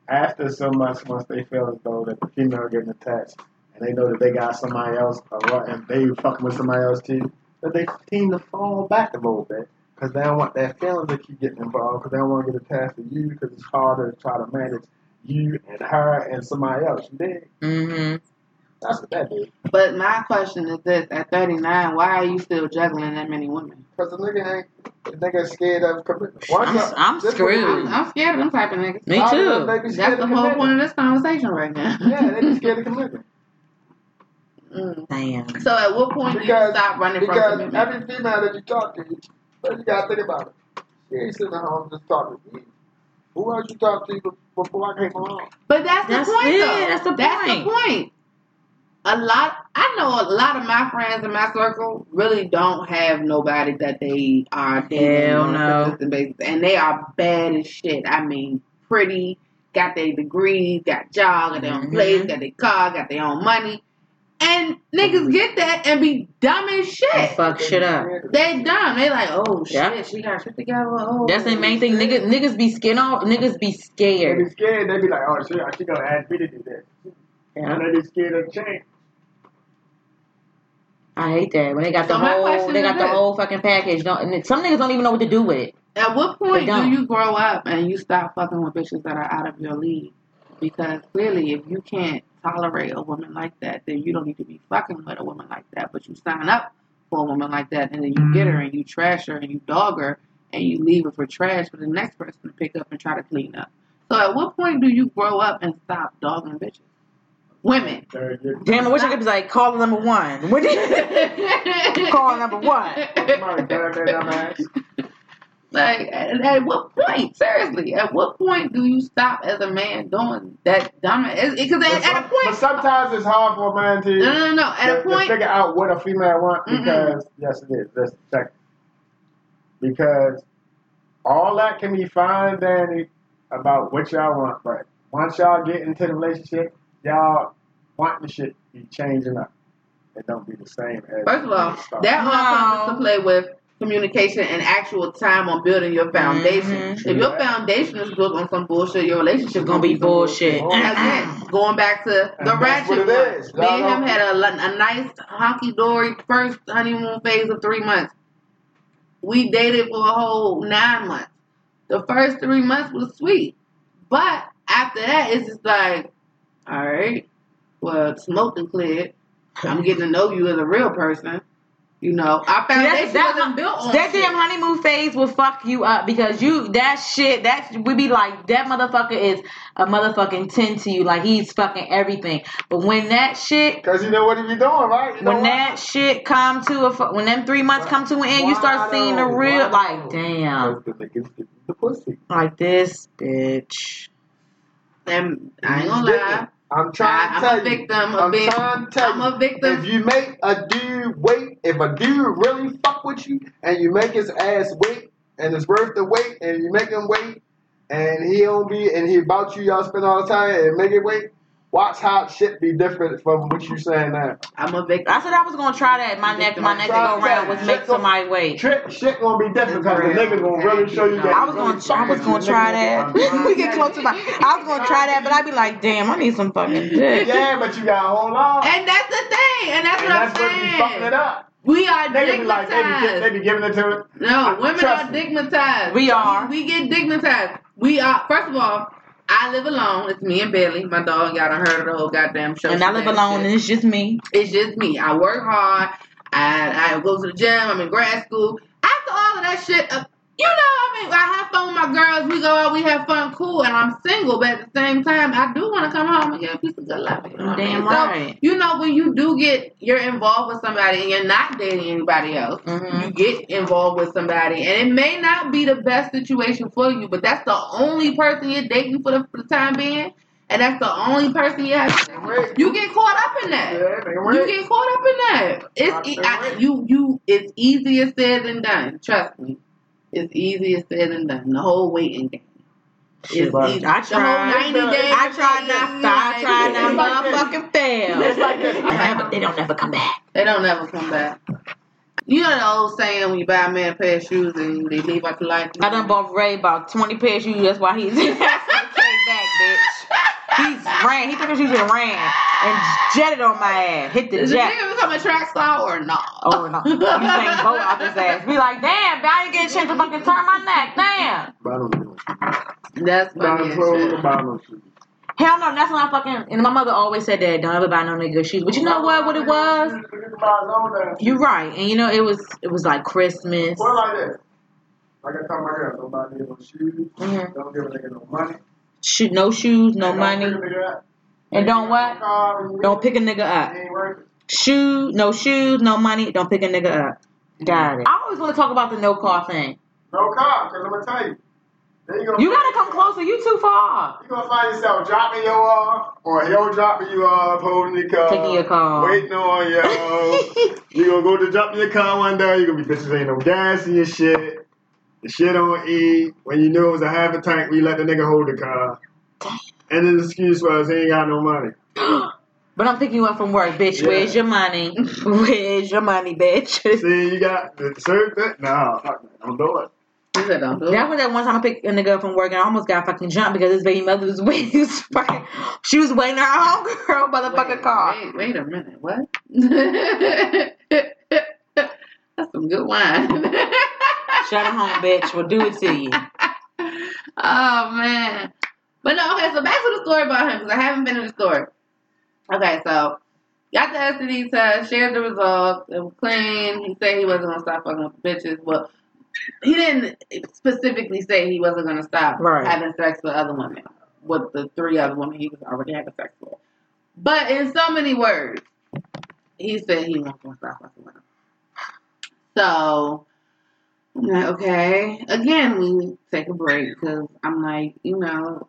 Speaker 4: after so much once they feel as though that the female getting attached and they know that they got somebody else or what, and they fucking with somebody else too, that they seem to fall back a little bit because they don't want their feelings to keep getting involved because they don't want to get attached to you because it's harder to try to manage you and her and somebody else. You dig?
Speaker 1: Mm-hmm.
Speaker 4: That's what that is.
Speaker 2: But my question is this: At 39, why are you still juggling that many women?
Speaker 4: Because the nigga ain't, the nigga scared of commitment. Once
Speaker 1: I'm-
Speaker 4: you-
Speaker 1: I'm
Speaker 4: this what it
Speaker 1: screwed.
Speaker 2: I'm scared of them type of niggas.
Speaker 1: Me
Speaker 4: A lot of
Speaker 1: too.
Speaker 4: them, they be
Speaker 2: That's the whole
Speaker 4: commitment.
Speaker 2: point of this conversation right now.
Speaker 4: Yeah, they be scared of commitment.
Speaker 2: Mm.
Speaker 1: Damn.
Speaker 2: So at what point do you
Speaker 4: Because-
Speaker 2: stop running from commitment?
Speaker 4: Because every female that you talk to, but you gotta think about it. She ain't sitting at home just talking to me. Who else you talk to before I came along?
Speaker 2: But that's,
Speaker 1: That's
Speaker 2: the point,
Speaker 1: it.
Speaker 2: though.
Speaker 1: That's the
Speaker 2: That's
Speaker 1: point.
Speaker 2: the point. A lot, I know a lot of my friends in my circle really don't have nobody that they are dating
Speaker 1: Hell
Speaker 2: on
Speaker 1: no.
Speaker 2: a consistent basis, and they are bad as shit. I mean, pretty, got their degrees, got job, got their own place, mm-hmm. got their car, got their own money, and niggas mm-hmm. get that and be dumb as shit.
Speaker 1: Fuck shit up.
Speaker 2: They dumb. They like, oh shit,
Speaker 1: Yeah.
Speaker 2: she got shit together. Oh,
Speaker 1: That's the main thing. Niggas, niggas be skin off. Niggas be scared.
Speaker 4: They be
Speaker 1: scared.
Speaker 4: scared. They be like, oh, shit, she gonna ask me to do this.
Speaker 1: Yeah.
Speaker 4: And they be scared of change.
Speaker 1: I hate that when they got the
Speaker 2: So my
Speaker 1: whole. They got the
Speaker 2: this.
Speaker 1: whole fucking package. Don't. and Some niggas don't even know what to do with it.
Speaker 2: At what point do you grow up and you stop fucking with bitches that are out of your league? Because clearly, if you can't tolerate a woman like that, then you don't need to be fucking with a woman like that. But you sign up for a woman like that, and then you get her mm. and you trash her and you dog her and you leave her for trash for the next person to pick up and try to clean up. So at what point do you grow up and stop dogging bitches? Women.
Speaker 1: Damn, I wish I could be like call number one. What do you call number one?
Speaker 4: Somebody grab that dumb ass.
Speaker 2: Like, at, at what point? Seriously, at what point do you stop as a man doing that dumb? Because
Speaker 4: But,
Speaker 2: at, at a
Speaker 4: some- but
Speaker 2: point,
Speaker 4: sometimes it's hard for a man to,
Speaker 2: no, no, no, no. At
Speaker 4: to,
Speaker 2: a
Speaker 4: to
Speaker 2: point,
Speaker 4: figure out what a female wants
Speaker 2: Mm-mm.
Speaker 4: because, yes, it is. Let's check. Because all that can be fine, Danny, about what y'all want, but once y'all get into the relationship, y'all want the shit be changing up. It don't be the same as
Speaker 2: first of all,
Speaker 4: when it starts.
Speaker 2: that all comes
Speaker 1: No.
Speaker 2: into play with communication and actual time on building your foundation.
Speaker 1: Mhm.
Speaker 2: If your foundation is built on some bullshit, your relationship
Speaker 1: Gonna be
Speaker 2: some
Speaker 1: bullshit.
Speaker 2: Again, going back to the
Speaker 4: And that's
Speaker 2: ratchet
Speaker 4: what it
Speaker 2: one. Me and him had a, a nice honky dory first honeymoon phase of three months. We dated for a whole nine months. The first three months was sweet, but after that, it's just like, all right, well, smoke and cleared. I'm getting to know you as a real person. You know, I
Speaker 1: found
Speaker 2: foundation
Speaker 1: that,
Speaker 2: wasn't built on
Speaker 1: that
Speaker 2: shit.
Speaker 1: damn honeymoon phase will fuck you up because you that shit that we be like that motherfucker is a motherfucking ten to you like he's fucking everything. But when that shit
Speaker 4: Because you know what he be doing, right? You know
Speaker 1: when
Speaker 4: what?
Speaker 1: that shit come to a fu- when them three months come to an end, you start seeing the real like damn
Speaker 4: Because the niggas get the pussy.
Speaker 1: like this bitch.
Speaker 2: and I ain't gonna lie.
Speaker 4: I'm trying
Speaker 2: I-
Speaker 4: to
Speaker 2: I'm
Speaker 4: tell
Speaker 2: a
Speaker 4: you.
Speaker 2: victim of
Speaker 4: I'm
Speaker 2: being-
Speaker 4: trying to tell
Speaker 2: I'm
Speaker 4: you.
Speaker 2: a victim.
Speaker 4: If you make a dude wait, if a dude really fuck with you, and you make his ass wait, and it's worth the wait, and you make him wait, and he don't be, and he about you, y'all spend all the time, and make it wait. Watch how shit be different from what you're saying now.
Speaker 2: I'm a victim.
Speaker 1: I said I was gonna try that. My next my next go round was make somebody wait.
Speaker 4: Trick shit gonna be different because the niggas gonna really show you that.
Speaker 1: I was gonna, I was gonna try that. we get close to my. I was gonna try that, but I'd be like, damn, I need some fucking dick.
Speaker 4: Yeah, but you gotta hold on.
Speaker 2: And that's the thing, and that's
Speaker 4: And
Speaker 2: what
Speaker 4: that's
Speaker 2: I'm
Speaker 4: be fucking it
Speaker 2: saying.
Speaker 4: up.
Speaker 2: We are
Speaker 4: They be like, they be, they be giving it to it.
Speaker 2: No, women
Speaker 4: Trust
Speaker 2: are
Speaker 4: me.
Speaker 2: digmatized.
Speaker 1: We are.
Speaker 2: We get digmatized. We are. First of all, I live alone. It's me and Billy, my dog. Y'all done heard of the whole goddamn show.
Speaker 1: And I live
Speaker 2: Shit.
Speaker 1: alone, and it's just me.
Speaker 2: It's just me. I work hard. I I go to the gym. I'm in grad school. After all of that shit, you know, I mean, I have fun with my girls. We go out, we have fun, cool. And I'm single, but at the same time, I do want to come home and get a piece of good love. You know what I
Speaker 1: Damn
Speaker 2: mean?
Speaker 1: right.
Speaker 2: So, you know, when you do get, you're involved with somebody and you're not dating anybody else.
Speaker 1: Mhm.
Speaker 2: You get involved with somebody, and it may not be the best situation for you, but that's the only person you're dating for the, for the time being, and that's the only person you have.
Speaker 4: Wait.
Speaker 2: You get caught up in that.
Speaker 4: Yeah,
Speaker 2: You get caught up in that. It's e- I, you you. It's easier said than done. Trust me. It's easier said than done. The whole waiting game. It's
Speaker 4: but-
Speaker 2: easy.
Speaker 1: I
Speaker 2: The whole
Speaker 1: tried.
Speaker 2: 90 days.
Speaker 1: I tried not. I tried not. Motherfucking fail.
Speaker 4: It's like this.
Speaker 1: They don't never come back.
Speaker 2: They don't never come back. You know the old saying when you buy a man a pair of shoes and they leave out the life.
Speaker 1: I done bought Ray about twenty pairs of shoes. That's why he's. He ran. He took her shoes and ran and jetted on my ass. Hit the
Speaker 2: Is the
Speaker 1: jet.
Speaker 2: nigga become a track star or not?
Speaker 1: Oh no! You saying boat off his ass? Be like, damn, I didn't get a chance to fucking turn my neck. Damn.
Speaker 4: But I don't know.
Speaker 2: That's
Speaker 4: Buy
Speaker 2: funny
Speaker 4: no clothes,
Speaker 2: shit.
Speaker 4: buy shoes.
Speaker 1: Hell no, that's when I fucking. And my mother always said that don't ever buy no nigga shoes. But you know what? What it was? You're right. And you know it was. It was like Christmas.
Speaker 3: Well, like this. Like I tell my girl, don't buy me no shoes.
Speaker 1: Mhm.
Speaker 3: Don't give a nigga no money.
Speaker 1: Shoot, no shoes, no money,
Speaker 3: pick a nigga up.
Speaker 1: and don't what? Don't pick a nigga up.
Speaker 3: he ain't worth it.
Speaker 1: Shoes, no shoes, no money. Don't pick a nigga up. Got it. I always want to talk about the no car thing.
Speaker 3: No car, because I'm going to tell you. You gonna
Speaker 1: You gotta come closer. You too far.
Speaker 3: You're going to find yourself dropping your off, or he'll dropping you off, holding your car.
Speaker 1: Taking your car.
Speaker 3: Waiting on you.
Speaker 4: You gonna go to in your car one day, you gonna be bitches ain't no gas in your shit. The shit on E. When you knew it was a half a tank, we let the nigga hold the car. And then the excuse was he ain't got no money.
Speaker 1: But I'm picking you up from work, bitch.
Speaker 4: Yeah.
Speaker 1: Where's your money? Where's your money, bitch?
Speaker 4: See, you got the certain thing. Nah, fuck. Don't do it.
Speaker 2: He said, don't do it.
Speaker 1: That was that one time I picked a nigga up from work and I almost got fucking jumped because his baby mother was waiting. He was fucking, she was waiting her homegirl motherfucking
Speaker 2: Wait,
Speaker 1: car.
Speaker 2: Wait, wait a minute. What? That's some good wine.
Speaker 1: Shut him home, bitch. We'll do it to you.
Speaker 2: oh man. But no, okay, so back to the story about him because I haven't been in the story. Okay, so got the STD test, shared the results, it was clean. He said he wasn't gonna stop fucking with bitches, but he didn't specifically say he wasn't gonna stop
Speaker 1: Right.
Speaker 2: having sex with other women, with the three other women he was already having sex with. But in so many words, he said he wasn't gonna stop fucking with them. So I'm like, okay. Again, we take a break because I'm like, you know,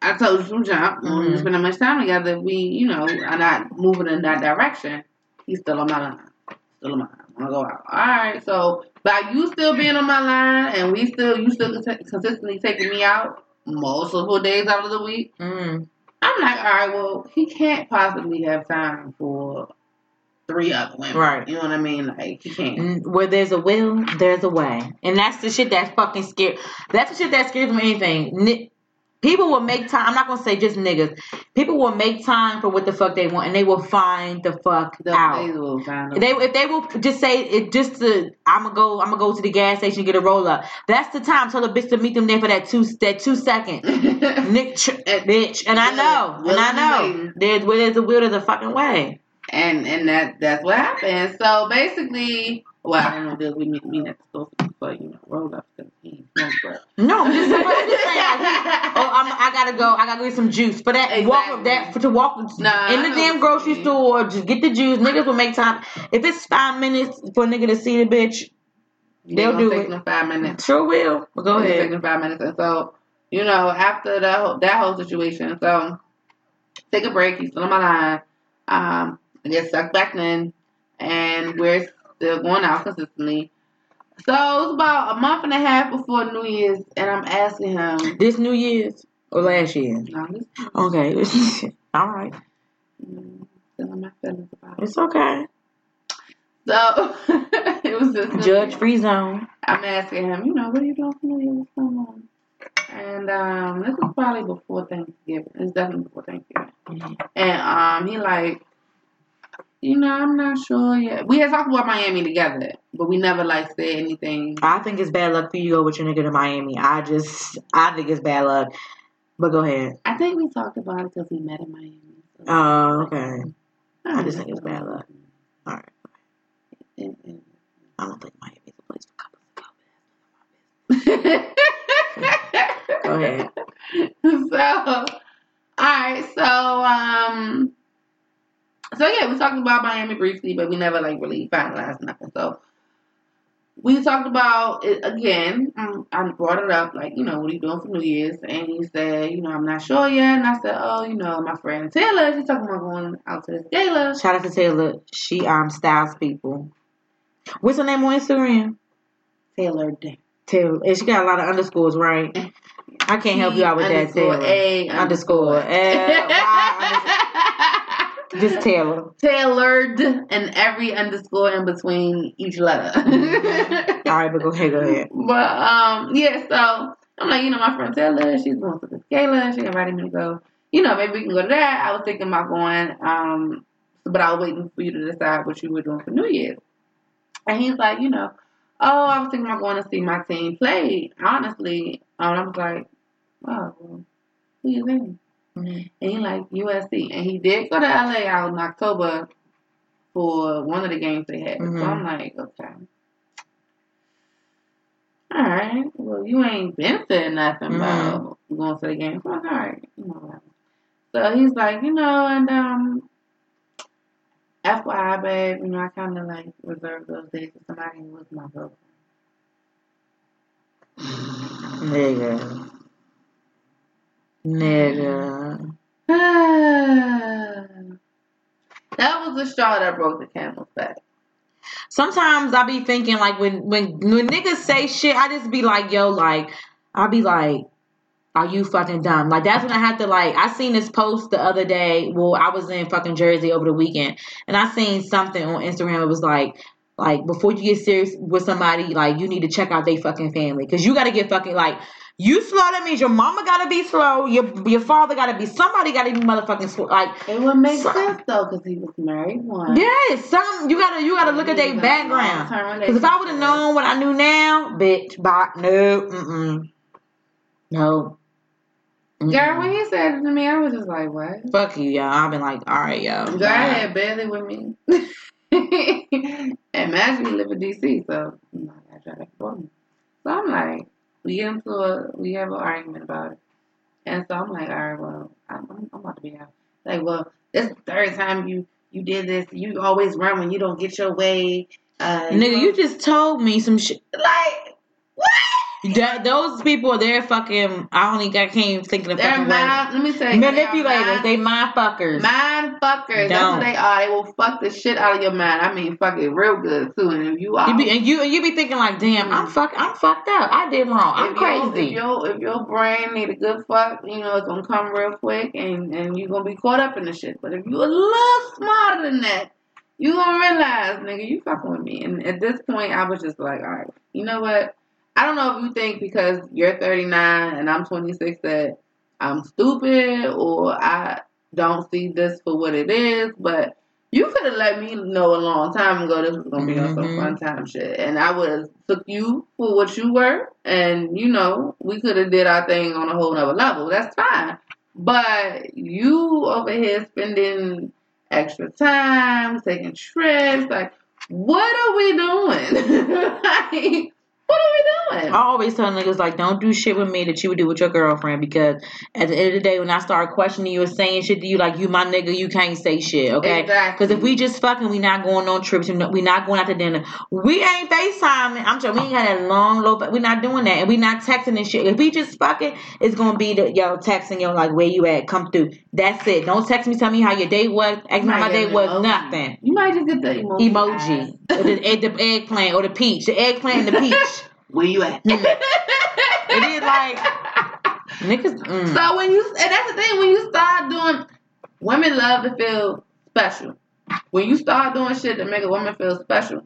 Speaker 2: I told you from jump when we
Speaker 1: Mhm.
Speaker 2: spend that much time together, we, you know, are not moving in that direction. He's still on my line. Still on my line. I'm gonna go out. All right. So by you still being on my line and we still, you still consistently taking me out multiple days out of the week.
Speaker 1: Mm.
Speaker 2: I'm like, all right, well, he can't possibly have time for three other women.
Speaker 1: Right.
Speaker 2: You know what I mean? Like you can't.
Speaker 1: Where there's a will, there's a way. And that's the shit that's fucking scared. That's the shit that scares me anything. Ni- People will make time. I'm not gonna say just niggas. People will make time for what the fuck they want, and they will find the fuck
Speaker 2: The,
Speaker 1: out.
Speaker 2: they will find
Speaker 1: they if they will just say it just to I'm gonna go I'm gonna go to the gas station get a roll up. That's the time. Tell the bitch to meet them there for that two that two seconds. Nick tr- bitch, and I know, and I know. There's where there's a will, there's a fucking way.
Speaker 2: And and that that's what happened. So basically, well, I don't know if we meet me at the store for you know roll up because he ain't but
Speaker 1: No, I'm just, saying. Like, oh, I'm, I gotta go. I gotta get some juice for that. Walk that for, to walk
Speaker 2: Nah,
Speaker 1: in the damn grocery
Speaker 2: mean.
Speaker 1: store. Just get the juice. Niggas will make time. If it's five minutes for a nigga to see the bitch, They'll do
Speaker 2: take
Speaker 1: it.
Speaker 2: them five minutes.
Speaker 1: sure will. But go ahead.
Speaker 2: taking five minutes, and so you know after that whole, that whole situation, so take a break. He's still on my line. Um, I get sucked back in, and we're still going out consistently. So it's about a month and a half before New Year's, and I'm asking him.
Speaker 1: This New Year's or last year?
Speaker 2: No,
Speaker 1: Okay. All right.
Speaker 2: mm, still in my feelings about it.
Speaker 1: It's okay.
Speaker 2: So it was just
Speaker 1: Judge free zone.
Speaker 2: I'm asking him, you know, what are you doing for New Year's? What's going on? And um, this was probably before Thanksgiving. It's definitely before Thanksgiving. And um, he like, you know, I'm not sure yet. We had talked about Miami together, but we never like said anything.
Speaker 1: I think it's bad luck for you to go with your nigga to Miami. I just, I think it's bad luck. But go ahead.
Speaker 2: I think we talked about it because we met in Miami.
Speaker 1: Oh, okay. I just think it's bad luck. All right. I don't think Miami's a place for couples to go. Go ahead.
Speaker 2: so, alright, so, um, so yeah, we talked about Miami briefly, but we never like really finalized nothing. So, we talked about it again. Um, I brought it up, like, you know, what are you doing for New Year's? And he said, you know, I'm not sure yet. And I said, oh, you know, my friend Taylor, she's talking about going out to this gala.
Speaker 1: Shout out to Taylor. She um styles people. What's her name on Instagram?
Speaker 2: Taylor Day.
Speaker 1: Taylor. And she got a lot of underscores, right? I can't help you out with that, Taylor.
Speaker 2: A
Speaker 1: Underscore. Y, underscore- Just Taylor.
Speaker 2: tailored and every underscore in between each letter.
Speaker 1: All right, but go ahead, go ahead.
Speaker 2: but um, yeah. So I'm like, you know, my friend Taylor, she's going to this gala. She invited me to go. you know, maybe we can go to that. I was thinking about going, um, but I was waiting for you to decide what you were doing for New Year's. And he's like, you know, oh, I was thinking about going to see my team play. Honestly, and I was like, oh, who you in?
Speaker 1: Mhm.
Speaker 2: And he like USC, and he did go to LA out in October for one of the games they had.
Speaker 1: Mhm.
Speaker 2: So I'm like, okay. All right. Well, you ain't been saying nothing
Speaker 1: Mhm.
Speaker 2: about going to the game. So I'm like, all right, you know. So he's like, you know, and um, FYI, babe, you know, I kind of like reserve those days for somebody who was my girlfriend.
Speaker 1: Nigga. Nigga.
Speaker 2: that was the straw that broke the camel's back.
Speaker 1: Sometimes I be thinking like when when when niggas say shit, I just be like, yo, like I be like, are you fucking dumb? Like that's when I have to like. I seen this post the other day. Well, I was in fucking Jersey over the weekend, and I seen something on Instagram. It was like. Like before you get serious with somebody, like you need to check out their fucking family because you got to get fucking like you slow. That means your mama got to be slow. Your your father got to be somebody got to be motherfucking slow. Like
Speaker 2: It would make
Speaker 1: So-
Speaker 2: sense though, because he was married once.
Speaker 1: Yes, some you gotta you gotta look at their background. Because if I would have known what I knew now, bitch, bye, no, mm-mm, no. Mm-mm.
Speaker 2: Girl, when he said it to me, I was just like, what?
Speaker 1: Fuck you, y'all. I've been like, all right, yo.
Speaker 2: Girl, I had barely with me. and Maggie live in DC, so oh you know, I gotta try that for me. So I'm like, we get into a, we have an argument about it. And so I'm like, all right, well, I'm, I'm, I'm about to be out. Like, well, this is the third time you, you did this. You always run when you don't get your way. Uh,
Speaker 1: Nigga, you just told me some shit.
Speaker 2: like, what?
Speaker 1: That, those people, they're fucking. I only got can't even think of the
Speaker 2: They're
Speaker 1: fucking
Speaker 2: mind, let me you.
Speaker 1: Manipulators. They mind fuckers.
Speaker 2: Mind fuckers. That's
Speaker 1: Don't.
Speaker 2: what they are. They will fuck the shit out of your mind. I mean, fuck it real good too. And if you are,
Speaker 1: You be, and you and you be thinking like, damn, I'm fuck, I'm fucked up. I did wrong. I'm
Speaker 2: if your-
Speaker 1: crazy.
Speaker 2: If your if your brain need a good fuck, you know it's gonna come real quick, and and you gonna be caught up in the shit. But if you a little smarter than that, you gonna realize, nigga, you fucking with me. And at this point, I was just like, all right, you know what? I don't know if you think because you're 39 and I'm 26 that I'm stupid or I don't see this for what it is, but you could have let me know a long time ago this was gonna be on some
Speaker 1: Mhm.
Speaker 2: fun time shit, and I would have took you for what you were, and you know we could have did our thing on a whole nother level. That's fine, but you over here spending extra time, taking trips, like what are we doing? like, what are we doing?
Speaker 1: I always tell niggas like, don't do shit with me that you would do with your girlfriend because at the end of the day, when I start questioning you and saying shit to you, like you my nigga, you can't say shit, okay?
Speaker 2: Exactly.
Speaker 1: Because if we just fucking, we not going on trips, we not going out to dinner. We ain't FaceTiming. I'm sure we ain't had that long low. We're not doing that, and we not texting and shit. If we just fucking, it's gonna be the yo texting yo like where you at, come through. That's it. Don't text me, tell me how your day was. Ask me how my day was. Nothing
Speaker 2: You might just get the emoji.
Speaker 1: emoji, or the, eh, the eggplant, or the peach, the eggplant and the peach.
Speaker 2: Where you at?
Speaker 1: it is like niggas. Mm.
Speaker 2: So when you and that's the thing when you start doing, women love to feel special. When you start doing shit to make a woman feel special,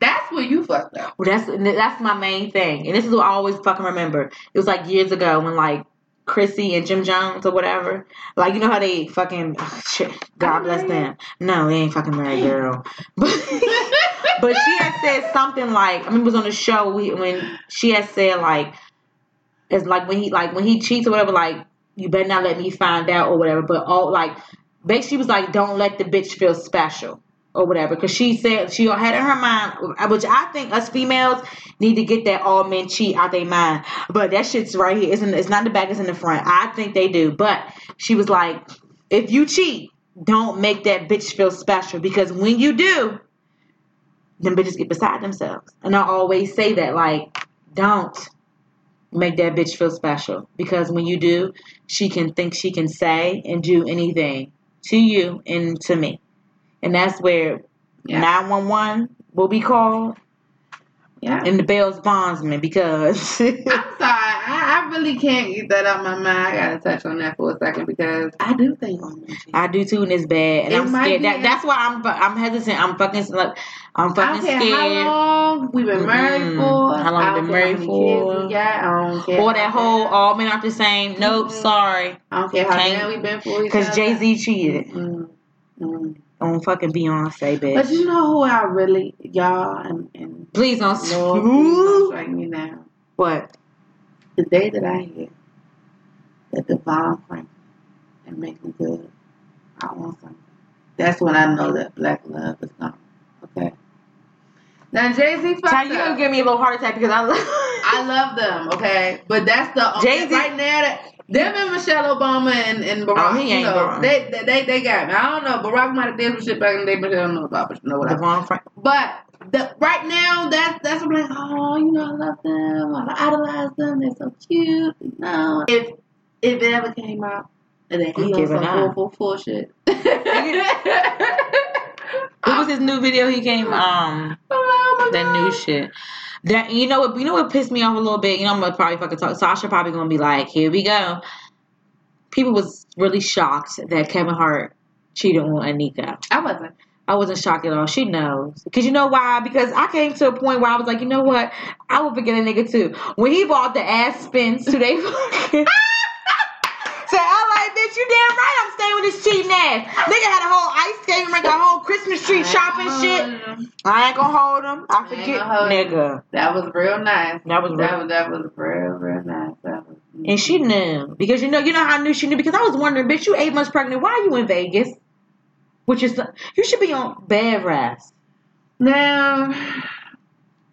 Speaker 2: that's where you fucked up.
Speaker 1: Well, that's that's my main thing, and this is what I always fucking remember. It was like years ago when like Chrissy and Jim Jones or whatever, like you know how they fucking shit. God bless them. No, they ain't fucking married, girl. But but she had said something like I mean, it was on the show we, when she had said like it's like when he like when he cheats or whatever, like you better not let me find out or whatever. But all like basically was like, don't let the bitch feel special or whatever. Because she said she had in her mind, which I think us females need to get that all men cheat out their mind. But that shit's right here. In, it's not in the back, it's in the front. I think they do. But she was like, if you cheat, don't make that bitch feel special. Because when you do, them bitches get beside themselves. And I always say that, like, don't make that bitch feel special. Because when you do, she can think she can say and do anything to you and to me. And that's where
Speaker 2: Yeah.
Speaker 1: 911 will be called
Speaker 2: Yeah.
Speaker 1: and the Bell's bondsman because
Speaker 2: I'm sorry. I, I really can't get that out of my mind. I gotta touch on that for a second because I do think on that.
Speaker 1: I do too, and it's bad, and
Speaker 2: It
Speaker 1: I'm scared. That, that's why I'm I'm hesitant. I'm fucking like I'm fucking scared.
Speaker 2: how long we've been married
Speaker 1: Mm-mm.
Speaker 2: for.
Speaker 1: How long we
Speaker 2: don't
Speaker 1: been married for.
Speaker 2: we got. I.
Speaker 1: Or that whole all men aren't the same. Nope,
Speaker 2: Mhm.
Speaker 1: sorry,
Speaker 2: I don't care how long we've been for
Speaker 1: because. Jay Z cheated
Speaker 2: Mm, mm.
Speaker 1: On fucking Beyonce, bitch.
Speaker 2: But you know who I really, y'all, and, and
Speaker 1: please don't.
Speaker 2: Lord, please don't strike me down.
Speaker 1: What?
Speaker 2: The day that I hear that DeVon Franklin and Meagan Good, I want something. That's when I know that black love is gone. Now Jay Z fucked
Speaker 1: you gonna give me a little heart attack because I love.
Speaker 2: I love them, okay? But that's the
Speaker 1: Jay-Z-
Speaker 2: right now that them and Michelle Obama and, and Barack,
Speaker 1: Oh, he ain't
Speaker 2: you know, they, they they they got me. I don't know. Barack might have did some shit back in the day, but I don't know about but you know what
Speaker 1: DeVon Frank.
Speaker 2: But the, right now, that's that's what I'm like, oh, you know, I love them. I idolize them. They're so cute. You know, if if it ever came out that he
Speaker 1: I'm
Speaker 2: some full full shit.
Speaker 1: What was his new video? He came um
Speaker 2: Oh
Speaker 1: that new shit. That you know what you know what pissed me off a little bit. You know I'm gonna probably fucking talk. Sasha probably gonna be like, here we go. People was really shocked that Kevin Hart cheated on Eniko.
Speaker 2: I wasn't.
Speaker 1: I wasn't shocked at all. She knows. Because you know why? Because I came to a point where I was like, you know what? I would forget a nigga too. When he bought the Aspens to they fucking. like, bitch, you damn right I'm staying with this cheating ass. Nigga had a whole ice skating rink, a whole Christmas tree shopping mm-hmm. shit. I ain't gonna hold him. I forget,
Speaker 2: gonna hold him.
Speaker 1: nigga.
Speaker 2: That was real nice.
Speaker 1: That was
Speaker 2: That
Speaker 1: real.
Speaker 2: was that was real real nice. That was.
Speaker 1: And she knew. Because you know, you know how I knew she knew? Because I was wondering, bitch, you eight months pregnant. Why are you in Vegas? Which is, you should be on bed rest.
Speaker 2: Now,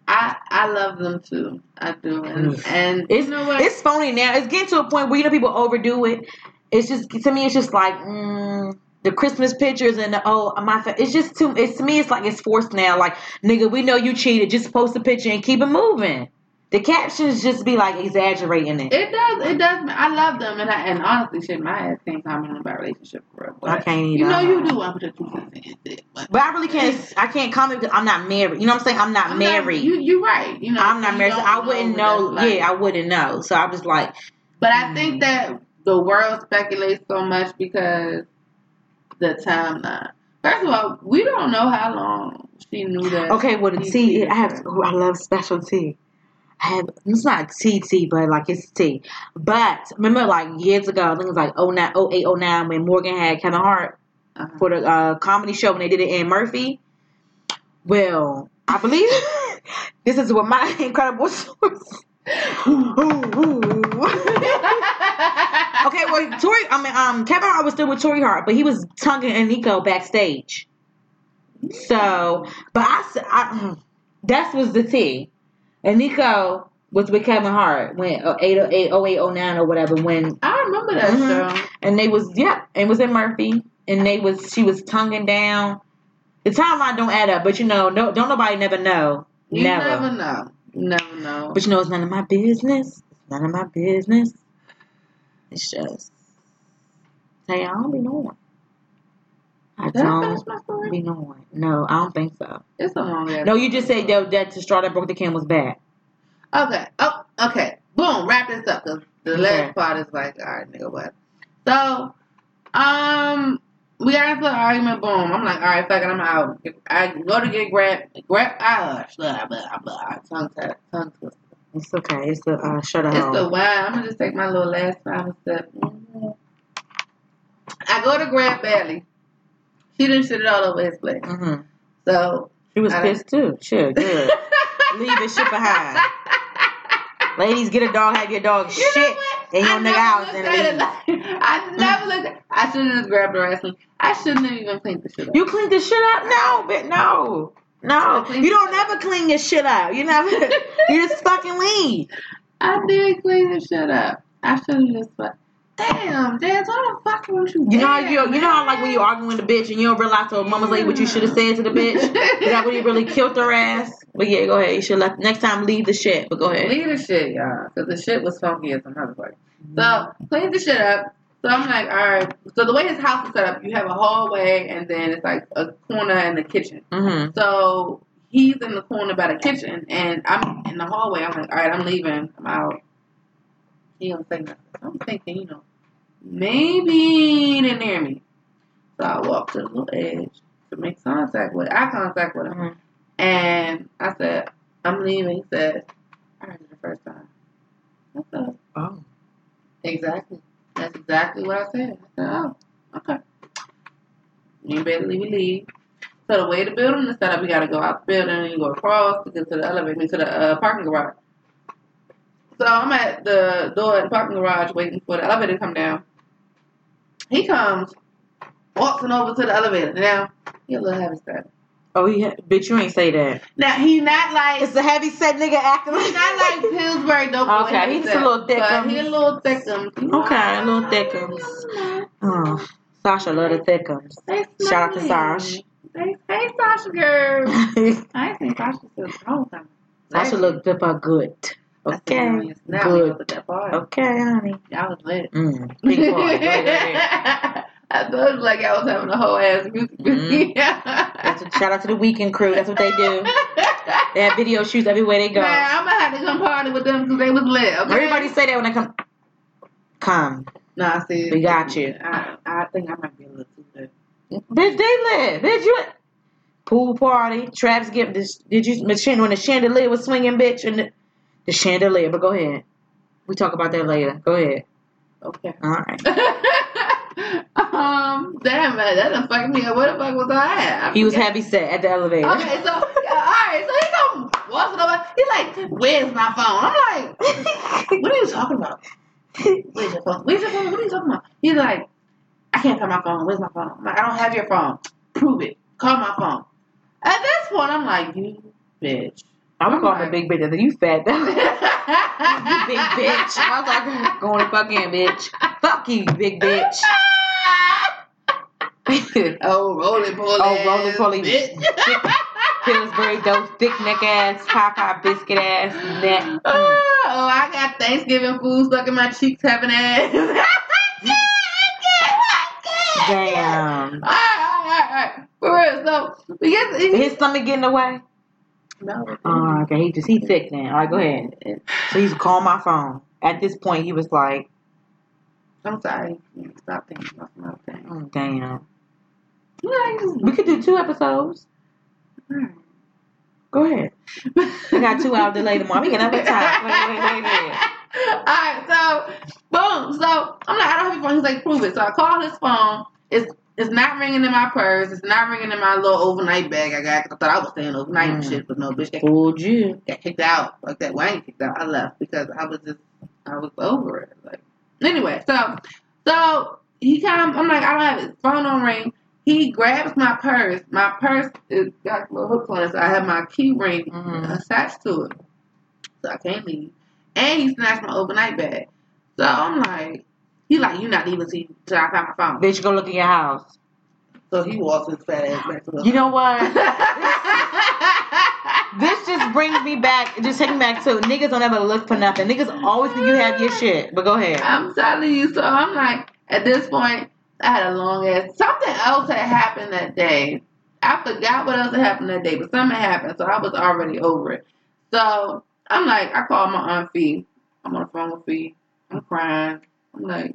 Speaker 2: I I love them too. I do, and and
Speaker 1: It's,
Speaker 2: you know what?
Speaker 1: it's phony now. It's getting to a point where you know people overdo it. It's just to me, it's just like mm, the Christmas pictures and the, oh my. It's just too. It's to me, it's like it's forced now. Like nigga, we know you cheated. Just post a picture and keep it moving. The captions just be like exaggerating it.
Speaker 2: It does. It does. I love them, and I, and honestly, shit, my ass can't comment about relationship for real. But
Speaker 1: I can't
Speaker 2: You
Speaker 1: either.
Speaker 2: know, you do. I'm put your two cents in it, but
Speaker 1: But I really can't. I can't comment because I'm not married. You know what I'm saying? I'm not
Speaker 2: I'm
Speaker 1: married.
Speaker 2: you you right. You know,
Speaker 1: I'm not married. So I wouldn't
Speaker 2: what
Speaker 1: know. Yeah, I wouldn't know. So I'm just like,
Speaker 2: But I
Speaker 1: Mm.
Speaker 2: think that the world speculates so much because the timeline. First of all, we don't know how long she knew that.
Speaker 1: okay, well the tea. I have. oh, I love special tea. I have. It's not tea tea, but like it's tea. But remember, like years ago, I think it was like 09, 08, 09, when Morgan had Kevin Hart
Speaker 2: Uh-huh.
Speaker 1: for the uh, comedy show when they did it in Murphy. Well, I believe this is what my incredible source. Okay, well, Torrei, I mean, um, Kevin Hart was still with Torrei Hart, but he was tonguing Eniko backstage. So, but I, I that was the T. Eniko was with Kevin Hart when uh, 808, 08, 09 or whatever when,
Speaker 2: I remember that
Speaker 1: Mhm.
Speaker 2: show.
Speaker 1: and they was yeah, and was in Murphy, and they was she was tonguing down. The timeline don't add up, but you know, no, don't nobody never know,
Speaker 2: You
Speaker 1: never.
Speaker 2: never know. You never know.
Speaker 1: But you know, it's none of my business. It's none of my business. It's just, hey, I don't be knowing. I don't
Speaker 2: finish my story?
Speaker 1: be knowing. No, I don't think so.
Speaker 2: It's a long ass
Speaker 1: No, you just said that, that the straw that broke the camel's back.
Speaker 2: Okay. Oh, okay. Boom. Wrap this up because the
Speaker 1: Okay.
Speaker 2: last part is like, all right, nigga, what? So, um, we got into an argument. Boom. I'm like, all right, fuck it, I'm out. I go to get grab, grab. Ah, blah blah blah. Tongue tap, tongue twister.
Speaker 1: It's okay. It's the uh, shut up.
Speaker 2: It's
Speaker 1: up.
Speaker 2: the wine. I'm gonna just take my little last final step. Mhm. I go to grab Bailey. She didn't shit it all over his place.
Speaker 1: hmm
Speaker 2: So
Speaker 1: She was
Speaker 2: I-
Speaker 1: pissed too. Sure, good. Leave this shit behind. Ladies, get a dog, have your dog
Speaker 2: You
Speaker 1: shit in your
Speaker 2: I
Speaker 1: nigga house and leave.
Speaker 2: like- I never looked at I shouldn't have just grabbed the wrestling. I shouldn't have even cleaned the shit up.
Speaker 1: You cleaned the shit up? No, but no. No. You don't never clean your shit up. You never you just fucking leave.
Speaker 2: I did clean the shit up. I should have just like, damn, Dad, why the fuck won't you?
Speaker 1: You know how you you know how like when you arguing with a bitch and you don't realize to mama's like what you should have said to the hmm. bitch? Is that when you really killed her ass? But yeah, go ahead. You should let next time leave the shit. But go ahead.
Speaker 2: Leave the shit, y'all, because the shit was funky as a motherfucker. So mm-hmm. clean the shit up. So I'm like, all right. So the way his house is set up, you have a hallway and then it's like a corner and the kitchen.
Speaker 1: Mm-hmm.
Speaker 2: So he's in the corner by the kitchen, and I'm in the hallway. I'm like, all right, I'm leaving. I'm out. He don't say nothing. I'm thinking, you know, maybe he didn't hear me. So I walked to the little edge to make contact with eye contact with him.
Speaker 1: Mhm.
Speaker 2: And I said, I'm leaving. He said, I heard it the first time. I said,
Speaker 1: Oh.
Speaker 2: exactly. That's exactly what I said. I said, oh, okay. You better leave, leave. So the way the building is set up, you got to go out the building and you go across to get to the elevator, to the uh, parking garage. So I'm at the door at the parking garage waiting for the elevator to come down. He comes, walking over to the elevator. Now, he a little heavy set.
Speaker 1: Oh, yeah. Bitch, you ain't say that.
Speaker 2: Now, he's not like
Speaker 1: It's a heavy set nigga acting
Speaker 2: He's not like Pillsbury boy,
Speaker 1: Okay,
Speaker 2: he's
Speaker 1: a little thick,
Speaker 2: But
Speaker 1: um,
Speaker 2: he a little thickums.
Speaker 1: Okay, a little thickums. Oh, Sasha love the thickums. Shout out to Sasha.
Speaker 2: Hey, hey, Sasha girl. I ain't seen Sasha since time.
Speaker 1: Sasha looked up a good. Okay.
Speaker 2: her yes, Now we
Speaker 1: Good. Okay, honey.
Speaker 2: Y'all was lit.
Speaker 1: Mm. Big boy. Go ahead, go ahead.
Speaker 2: I thought was like I was having a whole ass music video.
Speaker 1: That's what, shout out to the weekend crew. That's what they do. They have video shoots everywhere they go.
Speaker 2: Man, I'm gonna have to come party with them because they was lit. Okay?
Speaker 1: Everybody say that when they come. Come.
Speaker 2: No, I see,
Speaker 1: We got you.
Speaker 2: I, I think I might be a little too lit.
Speaker 1: Bitch, they live. Bitch, you. Pool party. Traps give this. Did you when the chandelier was swinging, bitch, and the, the chandelier? But go ahead. We talk about that later. Go ahead.
Speaker 2: Okay.
Speaker 1: All right.
Speaker 2: um, damn man, that done fucked me up. Where the fuck was I at? I
Speaker 1: He was heavy set at the elevator.
Speaker 2: Okay, so yeah, all right, so he come walking over. He's like, "Where's my phone?" I'm like, "What are you talking about? Where's your phone? Where's your phone? What are you talking about?" He's like, "I can't find my phone. Where's my phone?" I'm like, "I don't have your phone. Prove it. Call my phone." At this point, I'm like, "You bitch."
Speaker 1: I'm gonna call him a big bitch. I You fat you big bitch. I was like, going to fuck in, bitch. Fuck you, big bitch.
Speaker 2: oh, roly poly.
Speaker 1: Oh, roly poly. Pillsbury those thick neck ass, Popeye biscuit ass neck. Mm.
Speaker 2: oh, I got Thanksgiving food stuck in my cheeks, having ass.
Speaker 1: Damn.
Speaker 2: Alright, alright, alright. For real, so we get
Speaker 1: His stomach getting away.
Speaker 2: No.
Speaker 1: Oh, okay. He just he thick now. All right, go ahead. So he's call my phone. At this point, he was like,
Speaker 2: I'm sorry. Stop thinking about thing.
Speaker 1: oh, "Damn,
Speaker 2: Yeah,
Speaker 1: we could do two episodes." Go ahead. I got two hour delay tomorrow. We can have a time. Wait, wait, wait, wait.
Speaker 2: Alright, so boom. So I'm like, I don't have your phone. He's like, prove it. So I call his phone. It's it's not ringing in my purse. It's not ringing in my little overnight bag I got. I thought I was staying overnight and
Speaker 1: Mm.
Speaker 2: shit, but no, bitch, got,
Speaker 1: Fooled you.
Speaker 2: got kicked out like that. Well, I ain't kicked out. I left because I was just I was over it. Like anyway, so so he comes. I'm like, I don't have his phone on ring. He grabs my purse. My purse is got little hooks on it, so I have my key ring
Speaker 1: Mhm.
Speaker 2: attached to it. So I can't leave. And he snatched my overnight bag. So I'm like, he like, you not even see till I find my phone.
Speaker 1: Bitch, go look in your house.
Speaker 2: So he walks his fat ass back to the
Speaker 1: You know what? This just brings me back. Just takes me back to niggas don't ever look for nothing. Niggas always think you have your shit. But go ahead.
Speaker 2: I'm telling you. So I'm like, at this point, I had a long ass. Something else had happened that day. I forgot what else had happened that day, but something happened, so I was already over it. So I'm like, I called my aunt Fee. I'm on the phone with Fee. I'm crying. I'm like,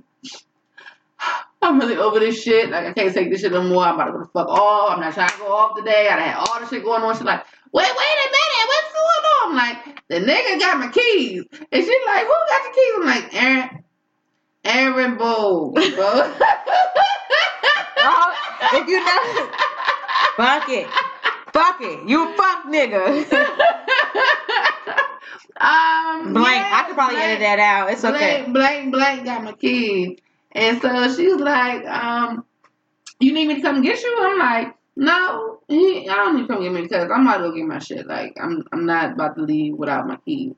Speaker 2: I'm really over this shit. Like, I can't take this shit no more. I'm about to go the fuck off. I'm not trying to go off today. I had all the shit going on. She's like, wait, wait a minute. What's going on? I'm like, the nigga got my keys. And she's like, who got the keys? I'm like, Aaron. Aaron bro.
Speaker 1: Oh, if you know, fuck it. Fuck it. You fuck nigga.
Speaker 2: um,
Speaker 1: Blank.
Speaker 2: yeah,
Speaker 1: I could probably
Speaker 2: blank,
Speaker 1: edit that out. It's okay.
Speaker 2: Blank, blank, blank got my keys. And so she was like, um, you need me to come get you? I'm like, no, he, I don't need to come get me because I'm about to go get my shit. Like, I'm, I'm not about to leave without my keys.